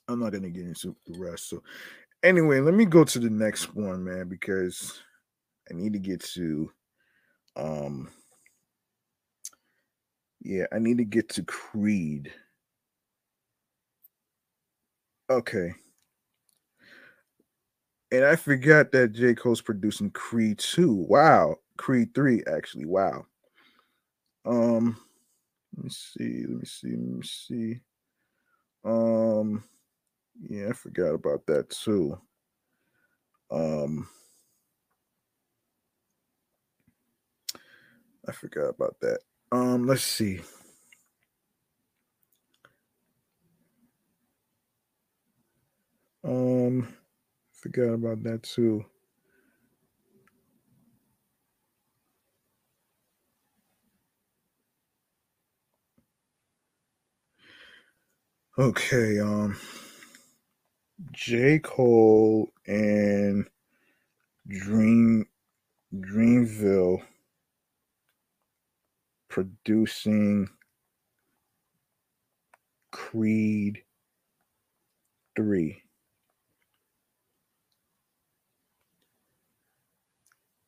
I'm not gonna get into the rest. So anyway, let me go to the next one, man, because I need to get to um yeah, I need to get to Creed. Okay. And I forgot that J. Cole's producing Creed 2. Wow. Creed 3, actually. Wow. Um, let me see. Let me see. Let me see. Um, yeah, I forgot about that too. Um, I forgot about that. Um, let's see. Um, forgot about that too. Okay, um J. Cole and Dream Dreamville producing Creed 3.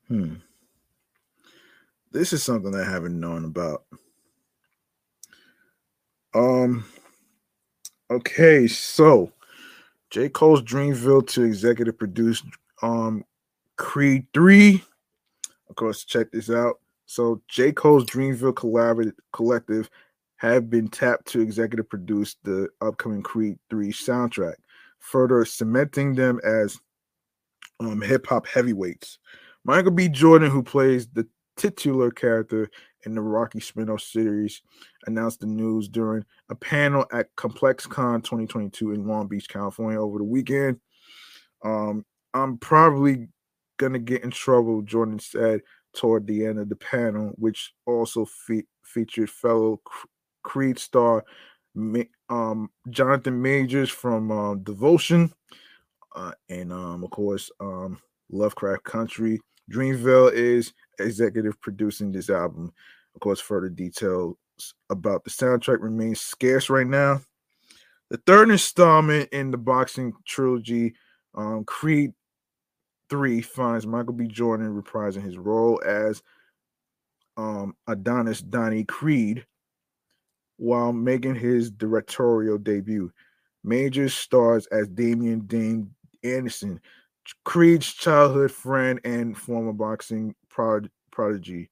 Hmm. This is something I haven't known about. Um okay, so J. Cole's Dreamville to executive produce um Creed 3. Of course, check this out. So J. Cole's Dreamville Collaborative Collective have been tapped to executive produce the upcoming Creed 3 soundtrack, further cementing them as um, hip hop heavyweights. Michael B. Jordan, who plays the titular character in the Rocky spin-off series, announced the news during a panel at ComplexCon 2022 in Long Beach, California over the weekend. Um, I'm probably gonna get in trouble, Jordan said toward the end of the panel, which also fe- featured fellow Creed star um, Jonathan Majors from uh, Devotion, uh, and um, of course um, Lovecraft Country. Dreamville is executive producing this album. Of course, further details about the soundtrack remains scarce right now. The third installment in the boxing trilogy, um, Creed 3, finds Michael B. Jordan reprising his role as um, Adonis Donnie Creed while making his directorial debut. Major stars as Damian Dame Anderson, Creed's childhood friend and former boxing prod- prodigy,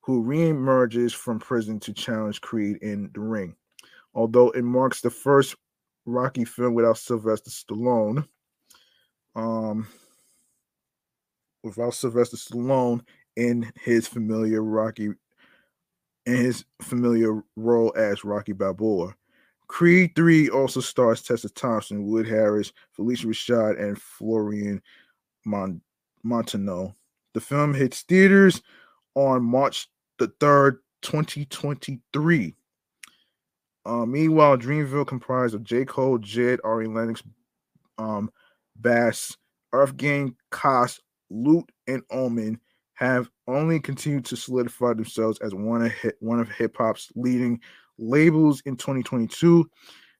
who reemerges from prison to challenge Creed in the ring. Although it marks the first Rocky film without Sylvester Stallone, um, without Sylvester Stallone in his familiar Rocky in his familiar role as Rocky Balboa. Creed 3 also stars Tessa Thompson, Wood Harris, Phylicia Rashad, and Florian Mon- Munteanu. The film hits theaters on March the 3rd, 2023. Uh, meanwhile, Dreamville comprised of J. Cole, Jid, Ari Lennox, um, Bas, Earth Gang, Cozz, Lute, and Omen have only continued to solidify themselves as one of hip, one of hip hop's leading labels in 2022.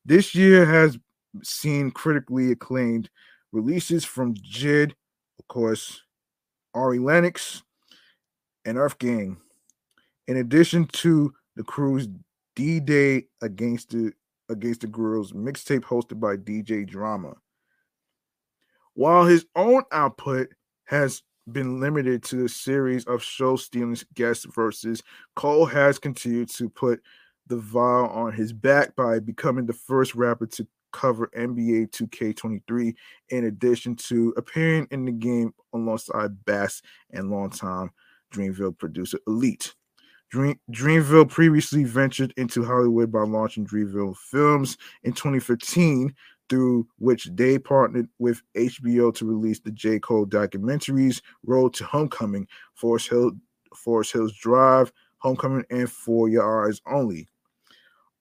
This year has seen critically acclaimed releases from Jid, of course, Ari Lennox, and Earth Gang. In addition to the crew's D-Day against the against the Grillz mixtape hosted by DJ Drama. While his own output has been limited to a series of show stealing guest verses, Cole has continued to put the vial on his back by becoming the first rapper to cover NBA 2K23, in addition to appearing in the game alongside Bas and longtime Dreamville producer Elite. Dream, Dreamville previously ventured into Hollywood by launching Dreamville Films in 2015, through which they partnered with HBO to release the J. Cole documentaries Road to Homecoming, Forest, Hill, Forest Hills Drive, Homecoming, and For Your Eyes Only.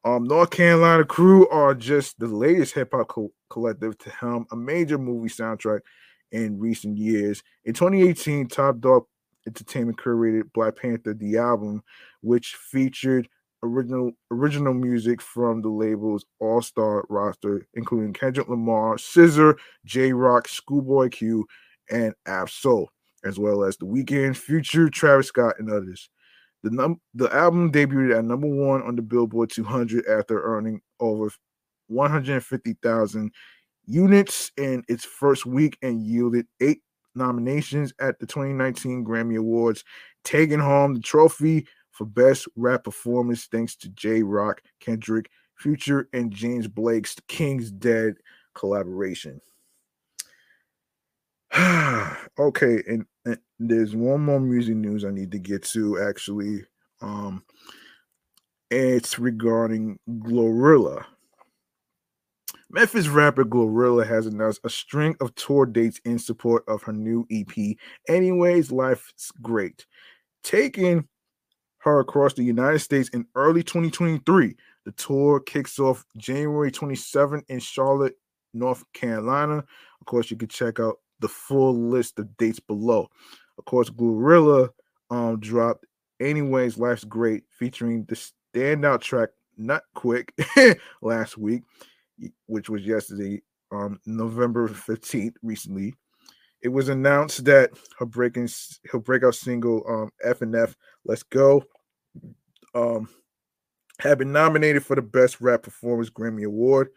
Um, North Carolina Crew are just the latest hip hop co- collective to helm a major movie soundtrack in recent years. In 2018, Top Dawg Entertainment curated Black Panther the album, which featured original original music from the label's all-star roster, including Kendrick Lamar, SZA, Jay Rock, Schoolboy Q, and Ab-Soul, as well as The Weeknd, Future, Travis Scott, and others. The num the album debuted at number one on the Billboard 200 after earning over 150,000 units in its first week and yielded eight nominations at the 2019 Grammy Awards, taking home the trophy for Best Rap Performance thanks to Jay Rock, Kendrick, Future, and James Blake's King's Dead collaboration. *sighs* okay, and, and there's one more music news I need to get to actually. Um, it's regarding Glorilla. Memphis rapper Glorilla has announced a string of tour dates in support of her new EP, Anyways, Life's Great, taking her across the United States in early 2023. The tour kicks off January 27th in Charlotte, North Carolina. Of course, you can check out the full list of dates below. Of course, Glorilla um, dropped Anyways, Life's Great, featuring the standout track Nut Quick *laughs* last week, which was yesterday, um, November 15th, recently. It was announced that her breaking her breakout single, um, F and F, Let's Go, um, had been nominated for the Best Rap Performance Grammy Award.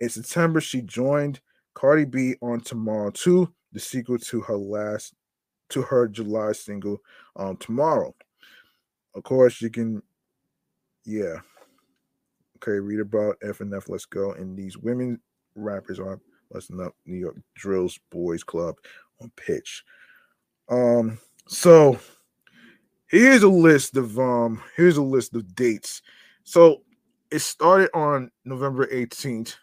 In September, she joined Cardi B on Tomorrow 2, the sequel to her last to her July single, um, Tomorrow. Of course, you can, yeah. Okay, read about F and F. Let's go. And these women rappers are listen up New York Drills Boys Club on pitch. Um, so here's a list of um here's a list of dates. So it started on November 18th.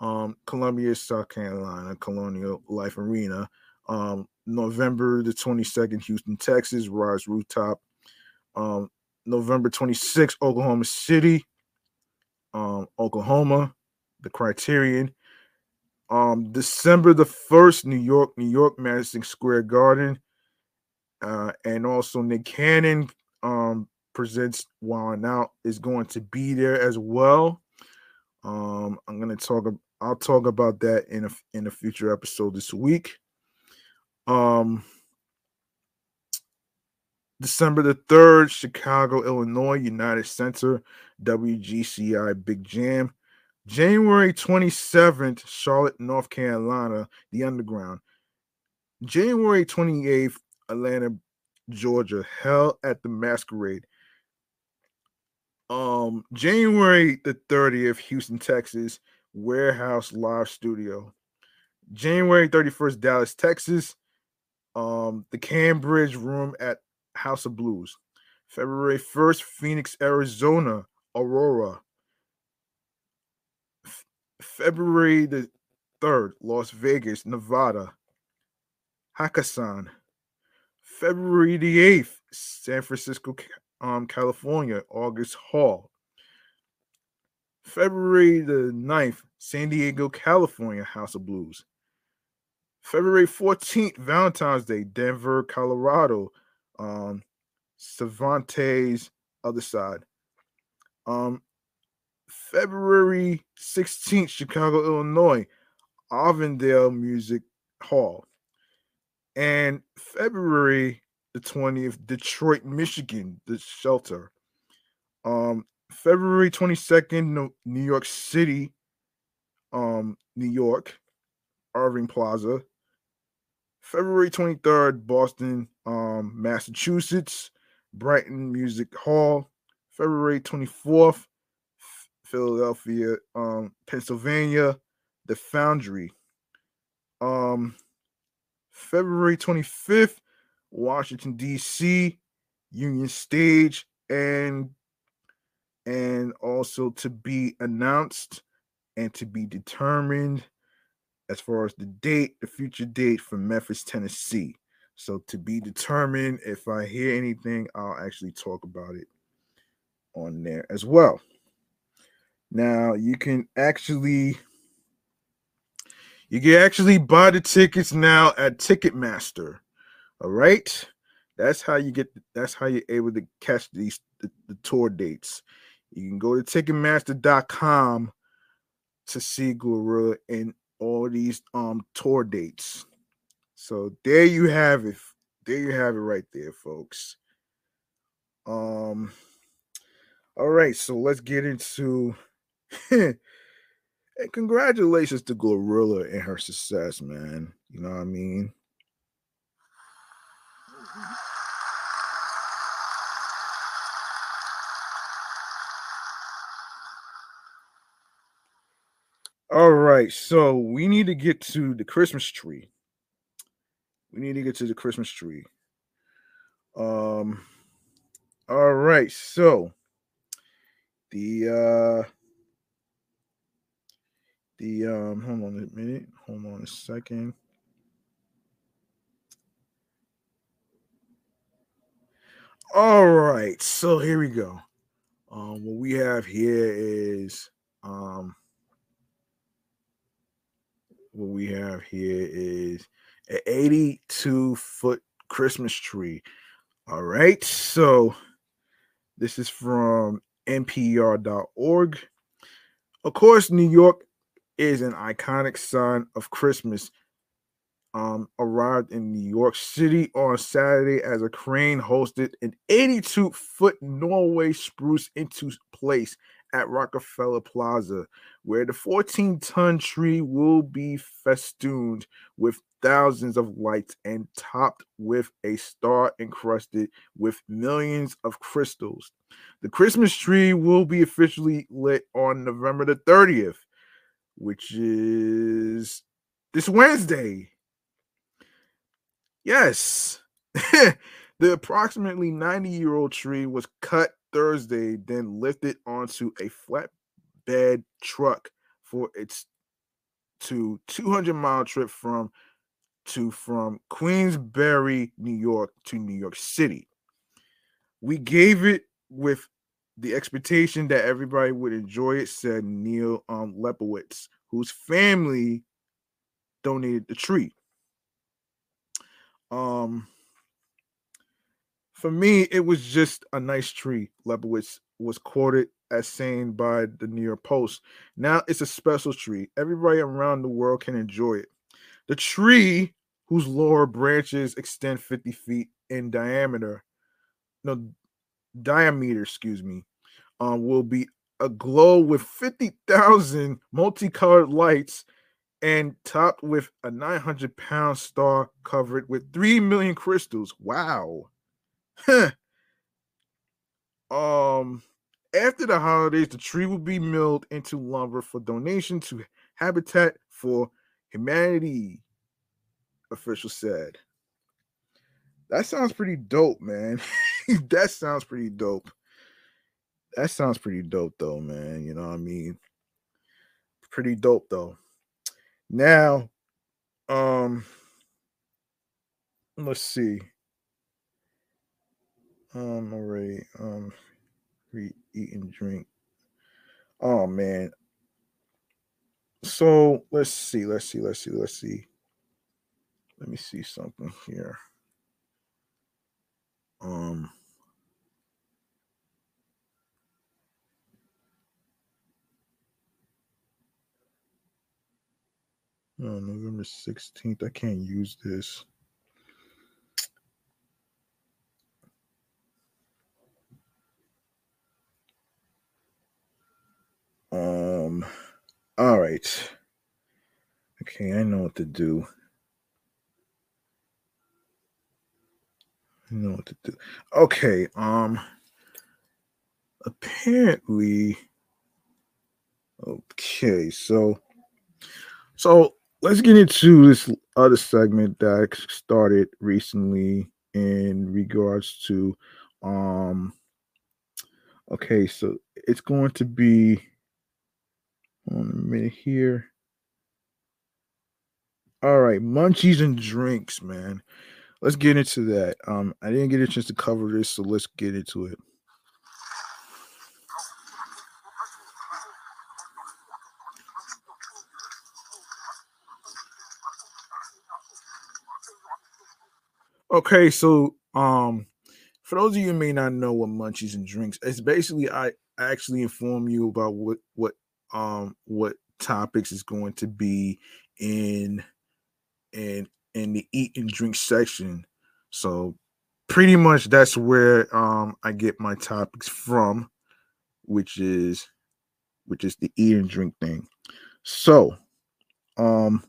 Um, Columbia, South Carolina, Colonial Life Arena. Um, November the 22nd, Houston, Texas, Rise Rooftop. Um, November 26th, Oklahoma City, um, Oklahoma, the Criterion. Um, December the 1st, New York, New York, Madison Square Garden. Uh, and also Nick Cannon um, presents Wild Out is going to be there as well. Um, I'm gonna talk. I'll talk about that in a in a future episode this week. Um, December the 3rd, Chicago, Illinois, United Center, WGCI Big Jam. January 27th, Charlotte, North Carolina, The Underground. January 28th, Atlanta, Georgia, Hell at the Masquerade. Um, January the 30th, Houston, Texas, Warehouse Live Studio. January 31st, Dallas, Texas. Um, the Cambridge Room at House of Blues. February 1st, Phoenix, Arizona, Aurora. F- February the 3rd, Las Vegas, Nevada, Hakkasan. February the 8th, San Francisco, um, California, August Hall. February the 9th, San Diego, California, House of Blues. February 14th, Valentine's Day, Denver, Colorado, um, Cervantes, other side. Um, February 16th, Chicago, Illinois, Avondale Music Hall. And February the 20th, Detroit, Michigan, the shelter. Um, February 22nd, New York City, um, New York, Irving Plaza. February 23rd, Boston, um, Massachusetts, Brighton Music Hall. February 24th, Philadelphia, um, Pennsylvania, the Foundry. Um, February 25th, Washington, D.C., Union Stage, and and also to be announced and to be determined as far as the date, the future date for Memphis, Tennessee. So to be determined, if I hear anything, I'll actually talk about it on there as well. Now you can actually you can actually buy the tickets now at Ticketmaster. All right. That's how you get that's how you're able to catch these the, the tour dates. You can go to ticketmaster.com to see Glorilla and all these um tour dates. So there you have it. There you have it right there, folks. Um all right, so let's get into *laughs* and congratulations to Glorilla and her success, man. You know what I mean? All right, so we need to get to the Christmas tree. we need to get to the Christmas tree. Um all right, so the uh the um hold on a minute, hold on a second. All right, so here we go. Um, what we have here is um, what we have here is an 82 foot Christmas tree. All right, so this is from NPR.org. Of course, New York is an iconic sign of Christmas um, arrived in New York City on Saturday as a crane hosted an 82 foot Norway spruce into place at Rockefeller Plaza, where the 14 ton tree will be festooned with thousands of lights and topped with a star encrusted with millions of crystals. The Christmas tree will be officially lit on November the 30th, which is this Wednesday. Yes. *laughs* the approximately 90 year old tree was cut Thursday, then lifted onto a flatbed truck for its to 200 mile trip from to from Queensbury, New York to New York City. We gave it with the expectation that everybody would enjoy it, said Neil um, Lebowitz, whose family donated the tree. Um, for me, it was just a nice tree. Lebowitz was quoted as saying by the New York Post. Now it's a special tree. Everybody around the world can enjoy it. The tree, whose lower branches extend 50 feet in diameter, no diameter, excuse me, um, will be aglow with 50,000 multicolored lights and topped with a 900 pound star covered with 3 million crystals. Wow. *laughs* um, after the holidays, the tree will be milled into lumber for donation to Habitat for Humanity, official said. That sounds pretty dope, man. *laughs* that sounds pretty dope. That sounds pretty dope, though, man. You know what I mean? Pretty dope, though. Now, um, let's see. Um, already, um, we eat and drink. Oh man. So let's see, let's see, let's see, let's see. Let me see something here. Um, Oh, November 16th. I can't use this. Um, all right. Okay, I know what to do. I know what to do. Okay, um apparently okay, so so let's get into this other segment that started recently in regards to um okay so it's going to be on minute here. All right munchies and drinks man. Let's get into that. Um i didn't get a chance to cover this so let's get into it. Okay, so um, for those of you who may not know what munchies and drinks, it's basically I actually inform you about what what um what topics is going to be in in in the eat and drink section. So pretty much that's where um I get my topics from, which is which is the eat and drink thing. So um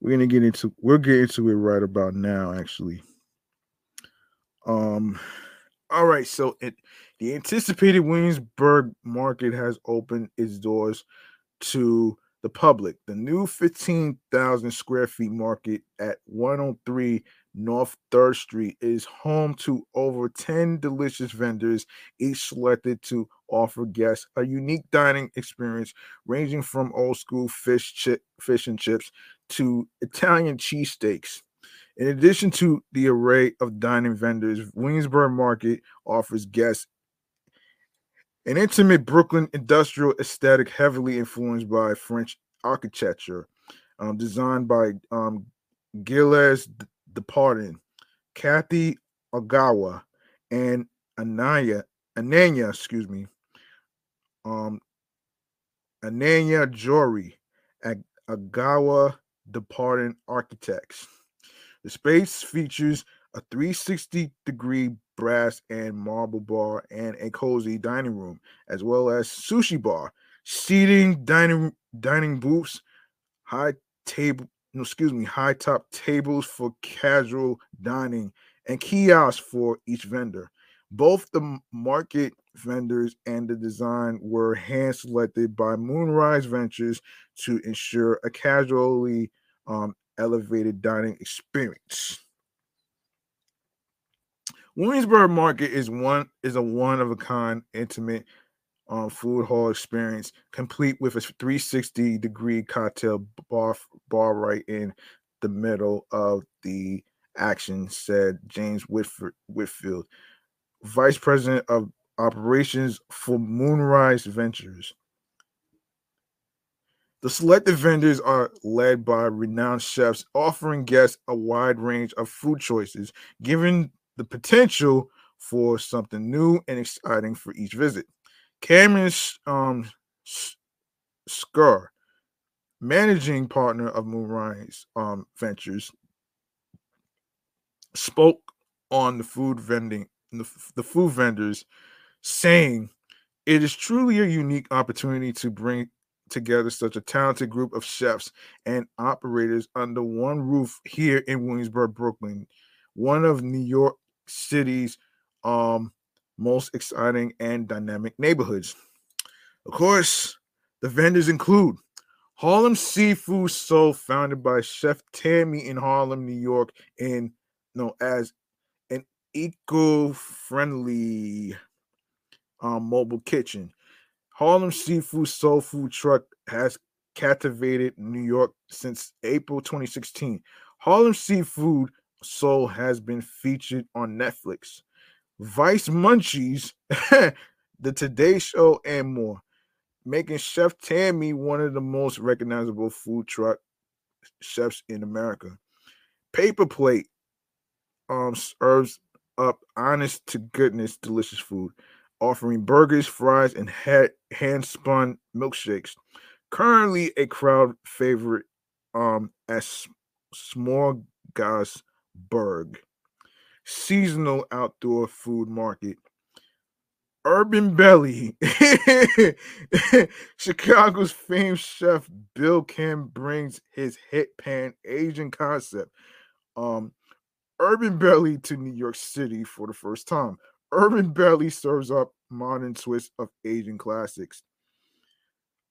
we're gonna get into we'll get into it right about now, actually. Um, all right, so it the anticipated Williamsburg market has opened its doors to the public. The new 15,000 square feet market at 103 North 3rd Street is home to over 10 delicious vendors, each selected to offer guests a unique dining experience ranging from old school fish, fish and chips to Italian cheesesteaks. In addition to the array of dining vendors, Williamsburg Market offers guests an intimate Brooklyn industrial aesthetic heavily influenced by French architecture, um, designed by um, Gilles Depardon, Kathy Ogawa, and Anaya, Ananya, excuse me, um, Ananya Jory, Ogawa Depardon Architects. The space features a 360 degree brass and marble bar and a cozy dining room, as well as sushi bar, seating, dining dining booths, high table, no, excuse me, high top tables for casual dining, and kiosks for each vendor. Both the market vendors and the design were hand selected by Moonrise Ventures to ensure a casually um, elevated dining experience. Williamsburg Market is one is a one of a kind, intimate um, food hall experience, complete with a 360 degree cocktail bar bar right in the middle of the action," said James Whitford, Whitfield, Vice President of Operations for Moonrise Ventures. The selected vendors are led by renowned chefs, offering guests a wide range of food choices, giving the potential for something new and exciting for each visit. Cameron um, Skur, managing partner of Moonrise um, Ventures, spoke on the food vending the, the food vendors, saying, "It is truly a unique opportunity to bring together such a talented group of chefs and operators under one roof here in Williamsburg, Brooklyn, one of New York city's um, most exciting and dynamic neighborhoods. Of course, the vendors include Harlem Seafood Soul, founded by Chef Tammy in Harlem, New York, and known as an eco-friendly um, mobile kitchen. Harlem Seafood Soul Food Truck has captivated New York since April 2016. Harlem Seafood Soul has been featured on Netflix, Vice Munchies, *laughs* The Today Show, and more, making Chef Tammy one of the most recognizable food truck chefs in America. Paper Plate um, serves up honest to goodness delicious food, offering burgers, fries, and hand spun milkshakes. Currently a crowd favorite um, Small Gas seasonal outdoor food market. Urban Belly, *laughs* Chicago's famed chef Bill Kim brings his hit pan Asian concept, um, Urban Belly to New York City for the first time. Urban Belly serves up modern twist of Asian classics.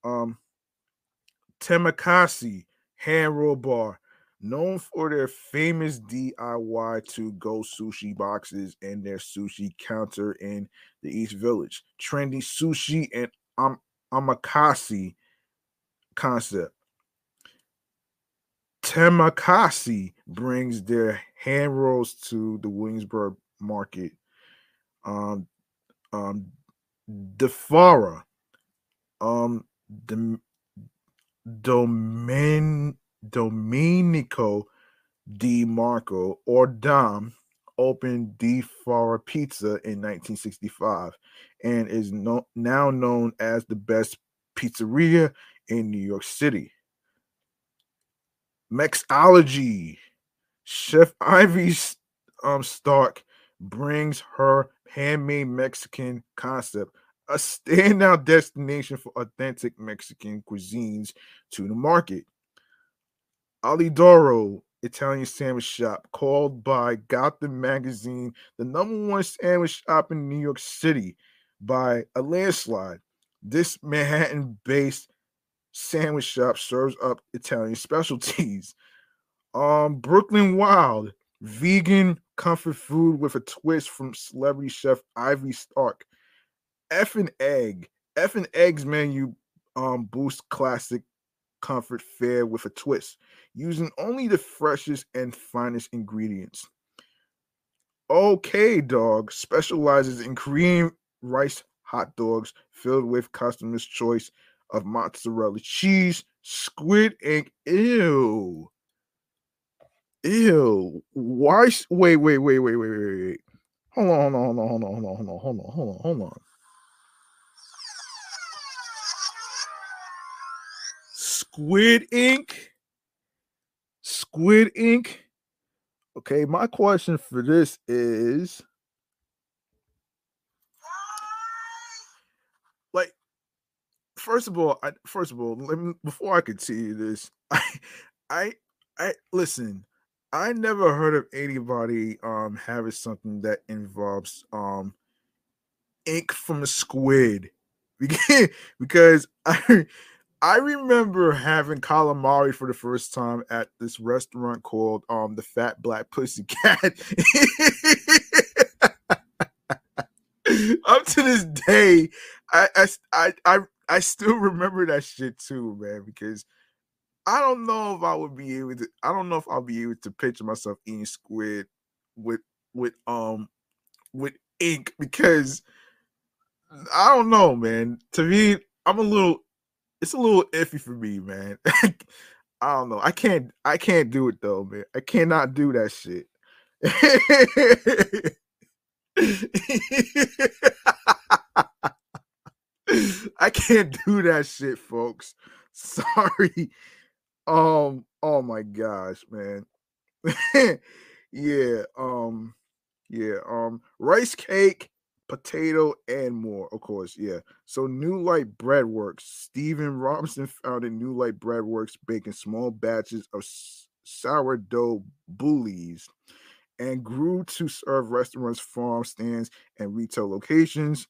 Um, Temakasi hand roll bar known for their famous DIY to go sushi boxes and their sushi counter in the East Village. Trendy sushi and am- omakase concept. Temakasi brings their hand rolls to the Williamsburg market. Um, um, Di Fara, um, the domain Domenico DeMarco or Dom opened Di Fara Pizza in 1965 and is no, now known as the best pizzeria in New York City. Mexology. Chef Ivy um, Stark brings her handmade Mexican concept, a standout destination for authentic Mexican cuisines, to the market. Alidoro Italian sandwich shop, called by Gotham Magazine the number one sandwich shop in New York City by a landslide. This Manhattan based sandwich shop serves up Italian specialties. Um, Brooklyn Wild, vegan comfort food with a twist from celebrity chef Ivy Stark. F and egg, F and eggs menu um boost classic comfort fare with a twist, using only the freshest and finest ingredients. Okay Dog specializes in Korean rice hot dogs filled with customers' choice of mozzarella cheese, squid ink. Ew ew, why? Wait, wait, wait, wait, wait, wait, wait. Hold on, hold on, hold on, hold on, hold on, hold on, hold on, hold on. Squid Ink. Squid Ink. Okay, my question for this is like first of all, I, first of all, let me before I continue this, *laughs* I I I listen, I never heard of anybody um having something that involves um ink from a squid. *laughs* because I I remember having calamari for the first time at this restaurant called um the Fat Black Pussy Cat. *laughs* Up to this day, I, I I I still remember that shit too, man, because I don't know if I would be able to I don't know if I'll be able to picture myself eating squid with with um with ink because I don't know, man. To me, I'm a little it's a little iffy for me, man. *laughs* I don't know. I can't I can't do it though, man. I cannot do that shit. *laughs* I can't do that shit, folks. *laughs* Sorry. Um, oh my gosh, man. *laughs* yeah, um, yeah, um, rice cake, potato, and more, of course. Yeah. So New Light Breadworks. Stephen Robinson *laughs* founded New Light Breadworks, baking small batches of sourdough bullies and grew to serve restaurants, farm stands, and retail locations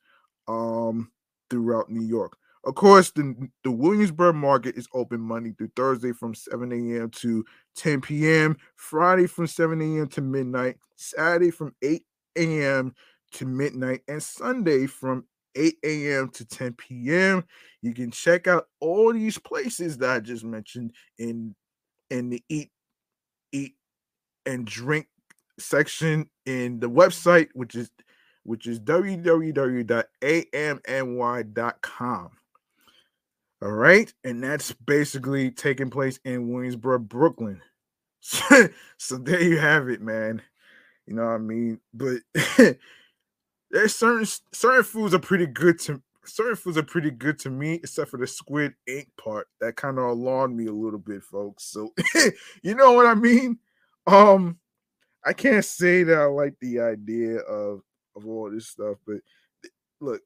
um, throughout New York. Of course, the, the Williamsburg market is open Monday through Thursday from 7 a.m. to 10 p.m., Friday from 7 a.m. to midnight, Saturday from 8 a.m. to midnight, and Sunday from 8 a.m. to 10 p.m. You can check out all these places that I just mentioned in in the eat eat and drink section in the website, which is which is www.amny.com. All right, and that's basically taking place in Williamsburg, Brooklyn. *laughs* so there you have it, man. You know what I mean? But *laughs* there's certain certain foods are pretty good to certain foods are pretty good to me, except for the squid ink part. That kind of alarmed me a little bit, folks. So *laughs* you know what I mean? Um, I can't say that I like the idea of of all this stuff, but look,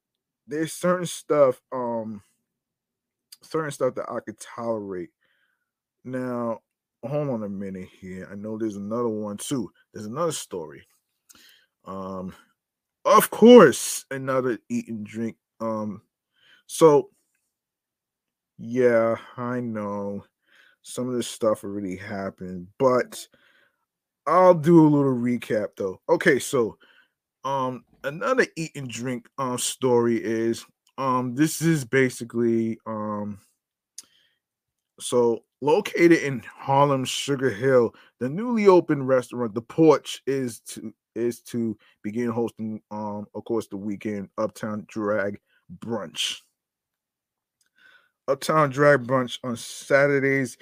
there's certain stuff, um, certain stuff that I could tolerate. Now, hold on a minute here. I know there's another one too. There's another story. Um, of course, another eat and drink. Um, so yeah, I know some of this stuff already happened, but I'll do a little recap though. Okay, so um another eat and drink um story is um this is basically um so located in Harlem Sugar Hill, the newly opened restaurant The Porch is to is to begin hosting um of course the weekend Uptown Drag brunch. Uptown Drag brunch on Saturdays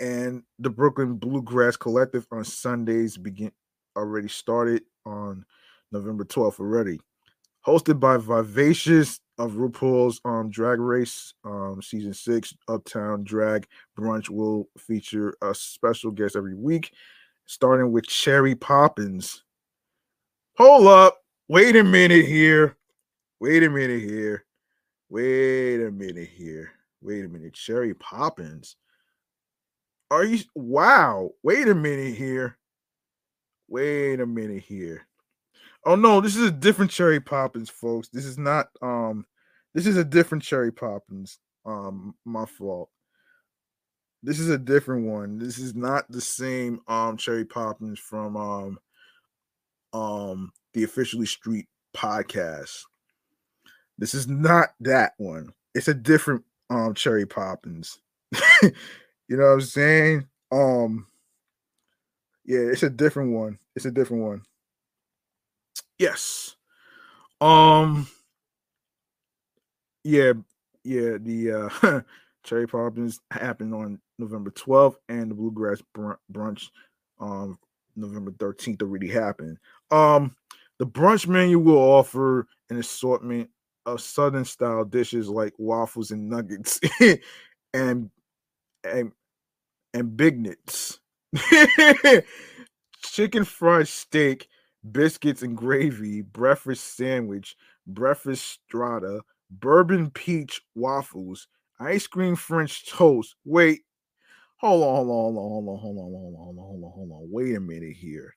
and the Brooklyn Bluegrass Collective on Sundays begin already started on November 12th already. Hosted by Vivacious of RuPaul's um, Drag Race um, season six, Uptown Drag Brunch will feature a special guest every week, starting with Cherry Poppins. Hold up, wait a minute here. Wait a minute here. Wait a minute here. Wait a minute. Cherry Poppins. Are you wow? Wait a minute here. Wait a minute here. Oh no, this is a different cherry poppins, folks. This is not um this is a different cherry poppins. Um, my fault. This is a different one. This is not the same um Cherry Poppins from um um the officially street podcast. This is not that one. It's a different um Cherry Poppins. *laughs* you know what I'm saying? Um yeah, it's a different one. It's a different one. Yes. Um yeah, yeah, the uh *laughs* Cherry Poppins happened on November 12th, and the Bluegrass Brunch um November 13th already happened. Um the brunch menu will offer an assortment of southern style dishes like waffles and nuggets *laughs* and and and beignets. *laughs* Chicken fried steak, biscuits and gravy, breakfast sandwich, breakfast strata, bourbon peach waffles, ice cream French toast. Wait, hold on, hold on, hold on, hold on, hold on, hold on, hold on, hold on. Wait a minute here.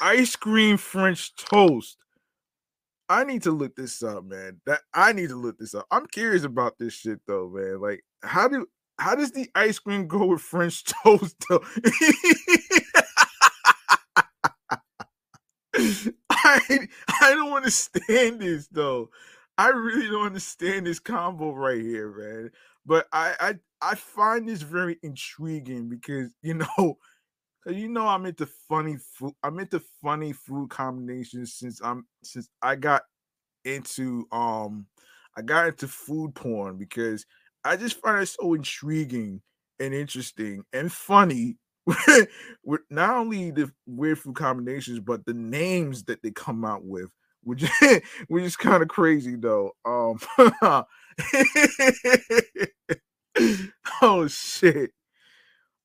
Ice cream French toast. I need to look this up, man. That I need to look this up. I'm curious about this shit though, man. Like, how do how does the ice cream go with French *laughs* toast though? I I don't understand this though. I really don't understand this combo right here, man. But I I I find this very intriguing because you know, you know I'm into funny food. I'm into funny food combinations since I'm since I got into um I got into food porn because I just find it so intriguing and interesting and funny *laughs* with not only the weird food combinations, but the names that they come out with, which *laughs* which is kind of crazy though. Um, *laughs* oh shit.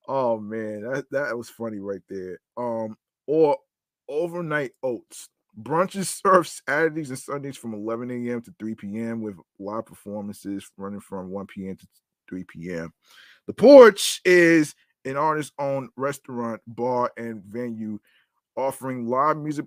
Oh man, that that was funny right there. Um, or overnight oats. Brunches *laughs* served Saturdays and Sundays from 11 a.m. to 3 p.m. with live performances running from 1 p.m. to 3 p.m. The Porch is an artist-owned restaurant, bar, and venue offering live music,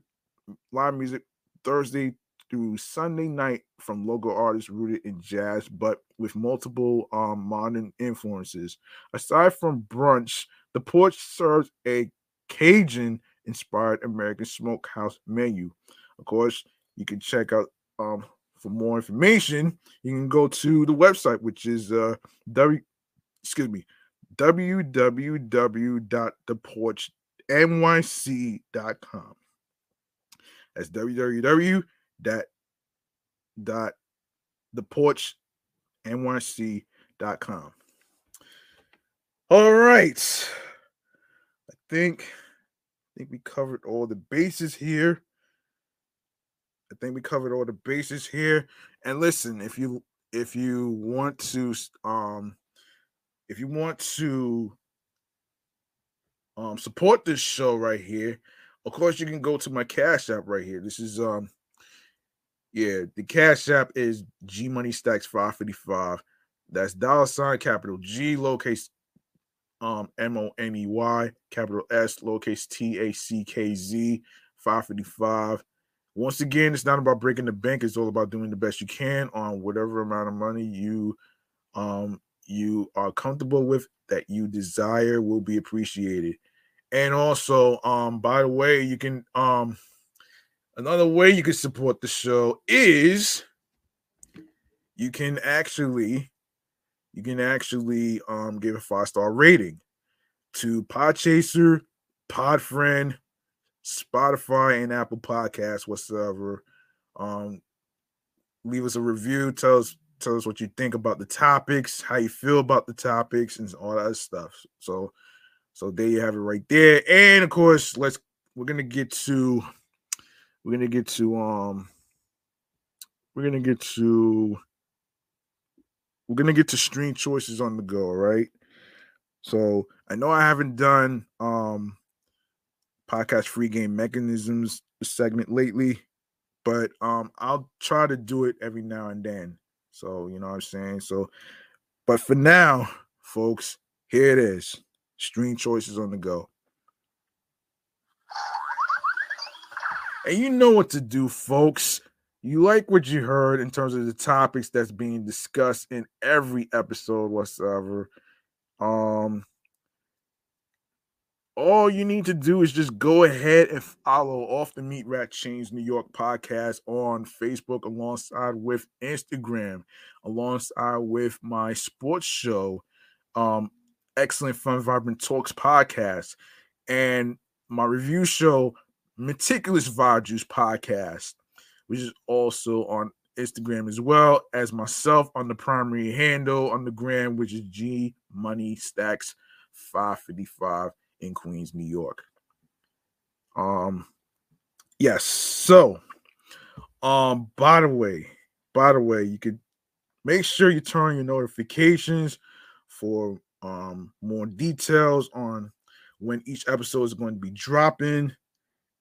live music Thursday through Sunday night from local artists rooted in jazz, but with multiple um, modern influences. Aside from brunch, the porch serves a Cajun inspired American smokehouse menu. Of course, you can check out um, for more information. You can go to the website, which is uh, w excuse me www.theporchnyc.com. That's www dot dot theporchnyc.com. All right. I think think we covered all the bases here. I think we covered all the bases here. And listen, if you if you want to um if you want to um support this show right here, of course you can go to my cash app right here. This is um yeah, the cash app is G Money Stacks 555. That's dollar sign capital G lowercase um M O N E Y capital S lowercase T A C K Z 555. Once again, it's not about breaking the bank, it's all about doing the best you can on whatever amount of money you um you are comfortable with that you desire will be appreciated. And also, um, by the way, you can um another way you can support the show is you can actually you can actually um give a five-star rating to Podchaser, Podfriend, Spotify, and Apple Podcasts, whatsoever. Um, leave us a review, tell us tell us what you think about the topics, how you feel about the topics, and all that stuff. So, so there you have it right there. And of course, let's we're gonna get to we're gonna get to um we're gonna get to we're gonna get to stream choices on the go, right? So I know I haven't done um podcast free game mechanisms segment lately, but um I'll try to do it every now and then. So, you know what I'm saying? So, but for now, folks, here it is. Stream choices on the go. And you know what to do, folks. You like what you heard in terms of the topics that's being discussed in every episode whatsoever, um, all you need to do is just go ahead and follow off the Meat Rack Chains New York podcast on Facebook alongside with Instagram, alongside with my sports show, um, Excellent Fun Vibrant Talks podcast, and my review show, Meticulous Vibe Juice podcast, which is also on Instagram as well as myself on the primary handle on the gram, which is G Money Stacks 555 in Queens, New York. Um, yes. So, um, by the way, by the way, you could make sure you turn your notifications for um more details on when each episode is going to be dropping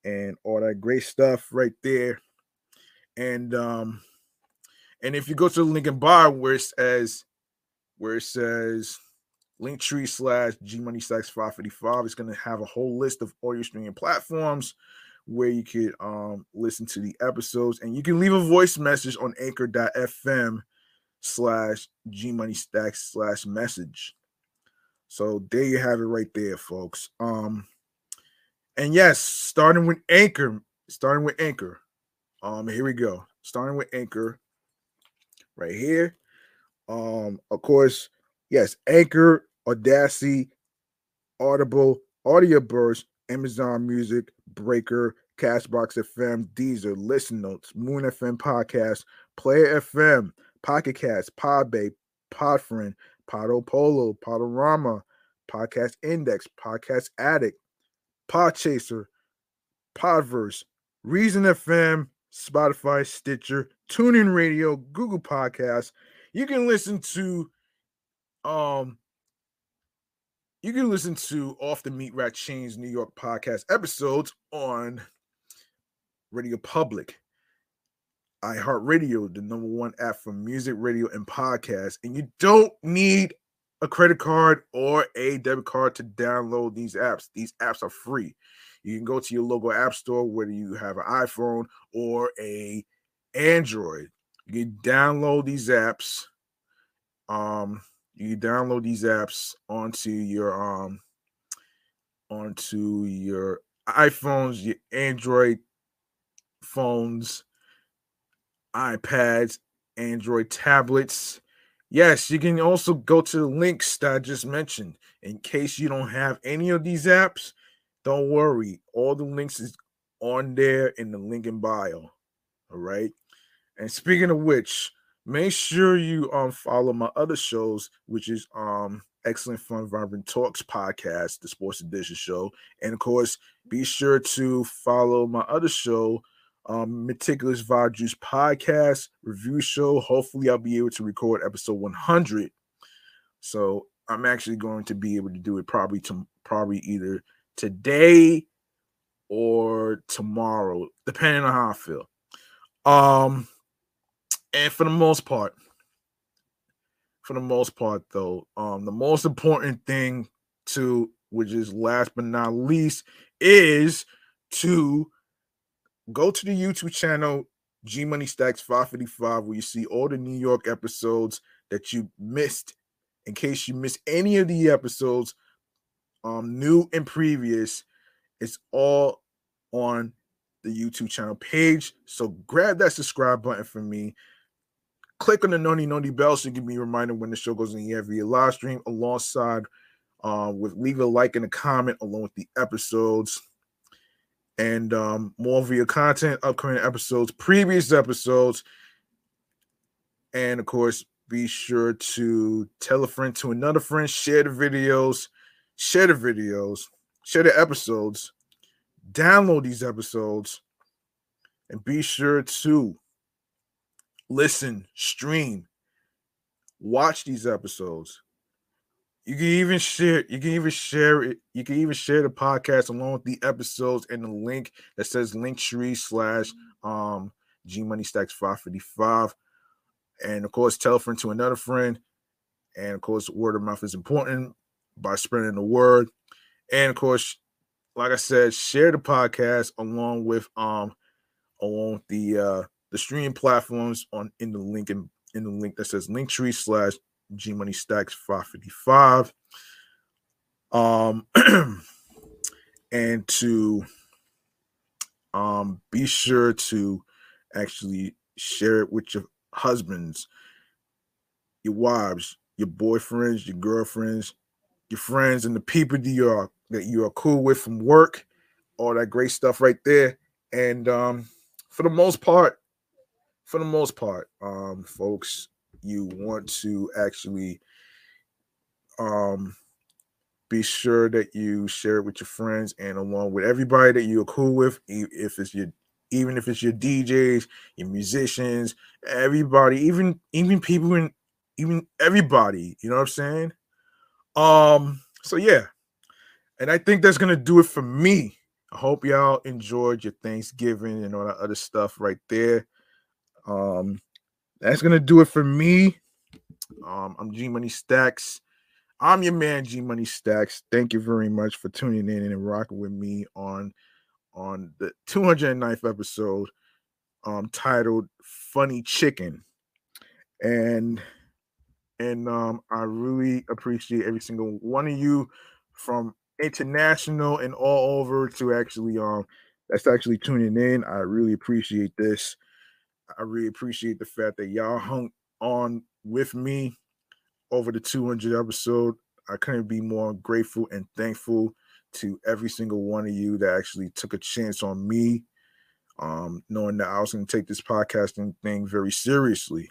and all that great stuff right there. And um, and if you go to the link in bio where it says where it says Linktree slash G Money Stacks 555. It's going to have a whole list of audio streaming platforms where you could um, listen to the episodes and you can leave a voice message on anchor.fm slash G Money Stacks slash message. So there you have it right there, folks. Um, and yes, starting with Anchor, starting with Anchor. Um, here we go. Starting with Anchor right here. Um, of course, Yes, Anchor, Audacity, Audible, Audio Burst, Amazon Music, Breaker, Castbox FM, Deezer, Listen Notes, Moon FM Podcast, Player FM, Pocket Cast, Podbay, Podfriend, Podo Polo, Podorama, Podcast Index, Podcast Addict, Podchaser, Podverse, Reason FM, Spotify, Stitcher, TuneIn Radio, Google Podcasts. You can listen to um, you can listen to Off the Meat Rack Chains New York podcast episodes on Radio Public, iHeartRadio, the number one app for music, radio, and podcasts. And you don't need a credit card or a debit card to download these apps. These apps are free. You can go to your local app store, whether you have an iPhone or a Android. You can download these apps. Um, you download these apps onto your um onto your iPhones, your Android phones, iPads, Android tablets. Yes, you can also go to the links that I just mentioned. In case you don't have any of these apps, don't worry. All the links is on there in the link in bio. All right. And speaking of which, make sure you um follow my other shows, which is um Excellent Fun Vibrant Talks podcast, the Sports Edition show, and of course, be sure to follow my other show, um, Meticulous Vibe Juice podcast review show. Hopefully, I'll be able to record episode 100. So I'm actually going to be able to do it probably to probably either today or tomorrow, depending on how I feel. Um, and for the most part, for the most part, though, um, the most important thing to, which is last but not least, is to go to the YouTube channel G Money Stacks 555, where you see all the New York episodes that you missed. In case you missed any of the episodes, um, new and previous, it's all on the YouTube channel page. So grab that subscribe button for me. Click on the noni noni bell so you can be reminded when the show goes in every live stream alongside uh, with leave a like and a comment along with the episodes. And um, more your content upcoming episodes previous episodes. And of course be sure to tell a friend to another friend share the videos share the videos share the episodes download these episodes and be sure to listen, stream, watch these episodes. You can even share, you can even share it, you can even share the podcast along with the episodes and the link that says Linktree slash um G Money Stacks 555. And of course, tell a friend to another friend. And of course, word of mouth is important by spreading the word. And of course, like I said, share the podcast along with um along with the uh the streaming platforms on in the link in, in the link that says linktree slash G Money Stacks 555. Um *clears throat* and to um be sure to actually share it with your husbands, your wives, your boyfriends, your girlfriends, your friends, and the people that you are that you are cool with from work, all that great stuff right there. And um, for the most part, for the most part, um, folks, you want to actually um be sure that you share it with your friends and along with everybody that you're cool with, if it's your even if it's your DJs, your musicians, everybody, even even people in even everybody, you know what I'm saying? Um, so yeah, and I think that's gonna do it for me. I hope y'all enjoyed your Thanksgiving and all that other stuff right there. Um, that's gonna do it for me. Um, I'm G Money Stacks. I'm your man, G Money Stacks. Thank you very much for tuning in and rocking with me on on the 209th episode, um, titled "Funny Chicken," and and um, I really appreciate every single one of you from international and all over to actually um that's actually tuning in. I really appreciate this. I really appreciate the fact that y'all hung on with me over the 200 episode. I couldn't be more grateful and thankful to every single one of you that actually took a chance on me, um, knowing that I was going to take this podcasting thing very seriously.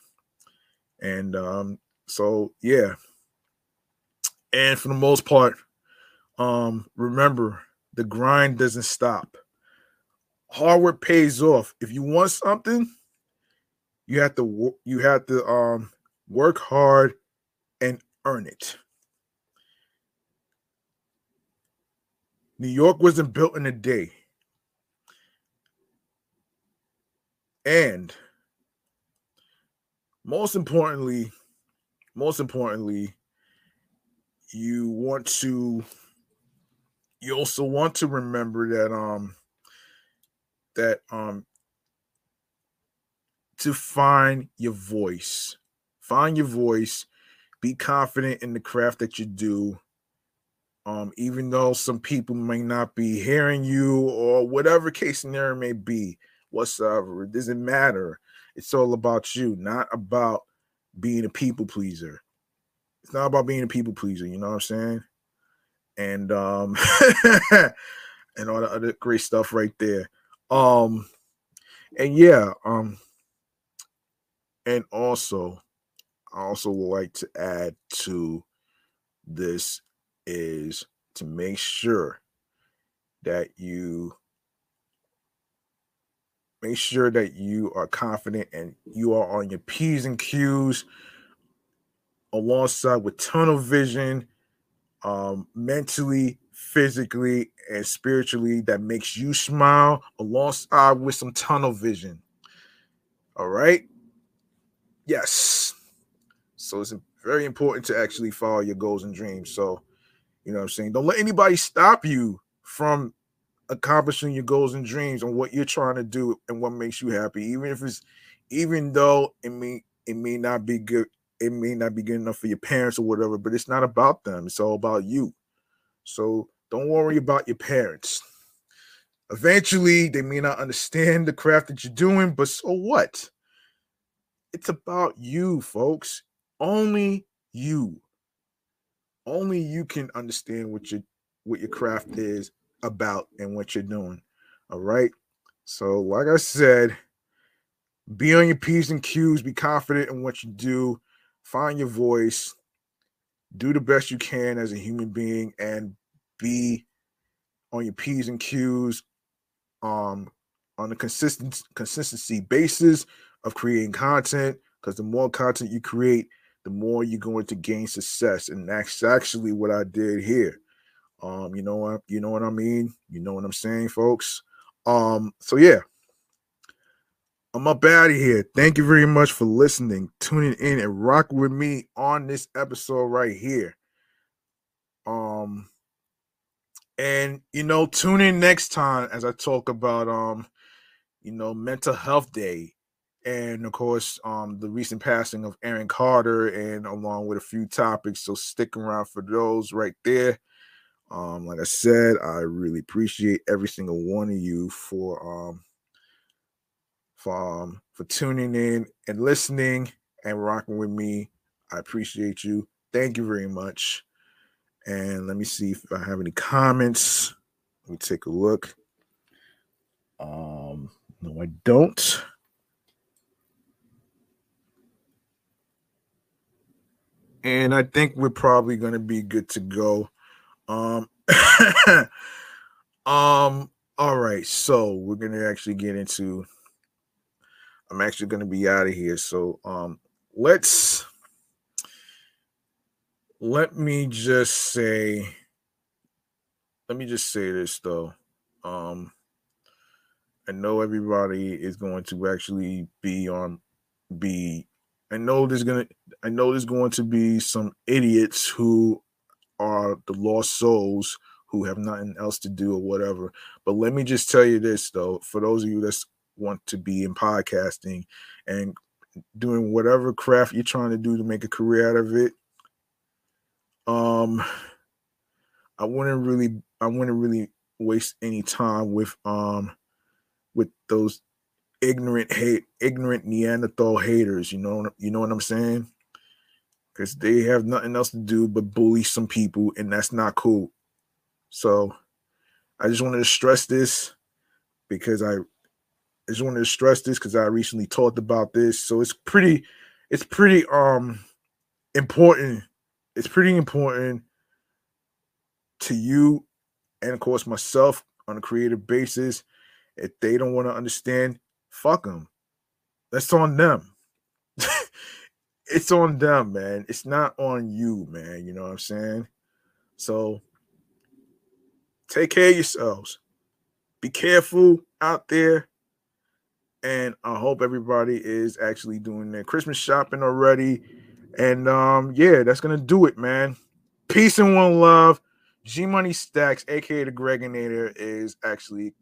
And um, so, yeah. And for the most part, um, remember the grind doesn't stop. Hard work pays off. If you want something, you have to you have to um work hard and earn it. New York wasn't built in a day. And most importantly, most importantly, you want to you also want to remember that um that um to find your voice. Find your voice. Be confident in the craft that you do. Um, even though some people may not be hearing you or whatever case scenario may be, whatsoever, it doesn't matter. It's all about you, not about being a people pleaser. It's not about being a people pleaser, you know what I'm saying? And um *laughs* and all the other great stuff right there. Um and yeah, um and also I also would like to add to this is to make sure that you make sure that you are confident and you are on your P's and Q's alongside with tunnel vision, um, mentally, physically, and spiritually that makes you smile alongside with some tunnel vision. All right. Yes. So it's very important to actually follow your goals and dreams. So, you know what I'm saying? Don't let anybody stop you from accomplishing your goals and dreams and what you're trying to do and what makes you happy. Even if it's even though it may it may not be good, it may not be good enough for your parents or whatever, but it's not about them. It's all about you. So don't worry about your parents. Eventually, they may not understand the craft that you're doing, but so what? It's about you, folks. Only you. Only you can understand what your what your craft is about and what you're doing. All right. So, like I said, be on your P's and Q's, be confident in what you do, find your voice, do the best you can as a human being, and be on your P's and Q's um on a consistent consistency basis of creating content because the more content you create, the more you're going to gain success. And that's actually what I did here. Um, you know what you know what I mean? You know what I'm saying, folks. Um, so yeah. I'm up out of here. Thank you very much for listening, tuning in, and rocking with me on this episode right here. Um, and you know, tune in next time as I talk about um, you know, mental health day and of course, um, the recent passing of Aaron Carter, and along with a few topics. So stick around for those right there. Um, like I said, I really appreciate every single one of you for um for um for tuning in and listening and rocking with me. I appreciate you. Thank you very much. And let me see if I have any comments. Let me take a look. Um, no, I don't. And I think we're probably gonna be good to go. Um *laughs* um all right, so we're gonna actually get into I'm actually gonna be out of here. So um let's let me just say let me just say this though. Um I know everybody is going to actually be on be I know there's gonna I know there's going to be some idiots who are the lost souls who have nothing else to do or whatever. But let me just tell you this though, for those of you that want to be in podcasting and doing whatever craft you're trying to do to make a career out of it, um I wouldn't really I wouldn't really waste any time with um with those ignorant hate ignorant Neanderthal haters, you know you know what I'm saying? Cuz they have nothing else to do but bully some people and that's not cool. So I just wanted to stress this because I I just wanted to stress this because I recently talked about this. So it's pretty it's pretty um important it's pretty important to you and of course myself on a creative basis. If they don't want to understand, fuck them. That's on them. It's on them, man. It's not on you, man. You know what I'm saying? So take care of yourselves. Be careful out there. And I hope everybody is actually doing their Christmas shopping already and um, yeah, that's gonna do it, man. Peace and one love. G Money Stacks, aka the Greginator, is actually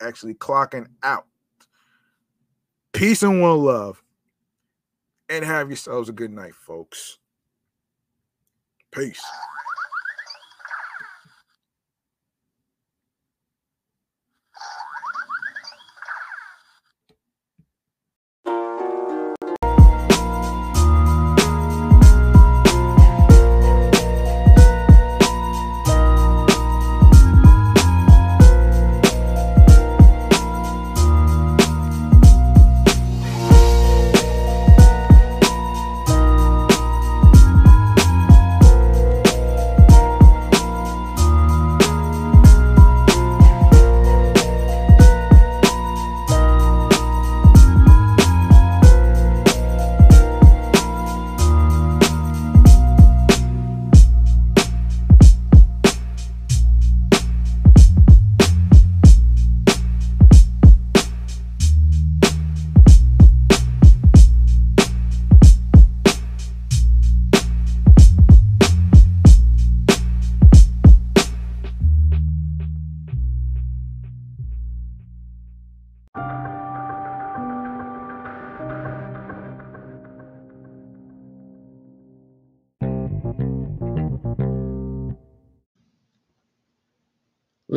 actually clocking out. Peace and one love. And have yourselves a good night, folks. Peace.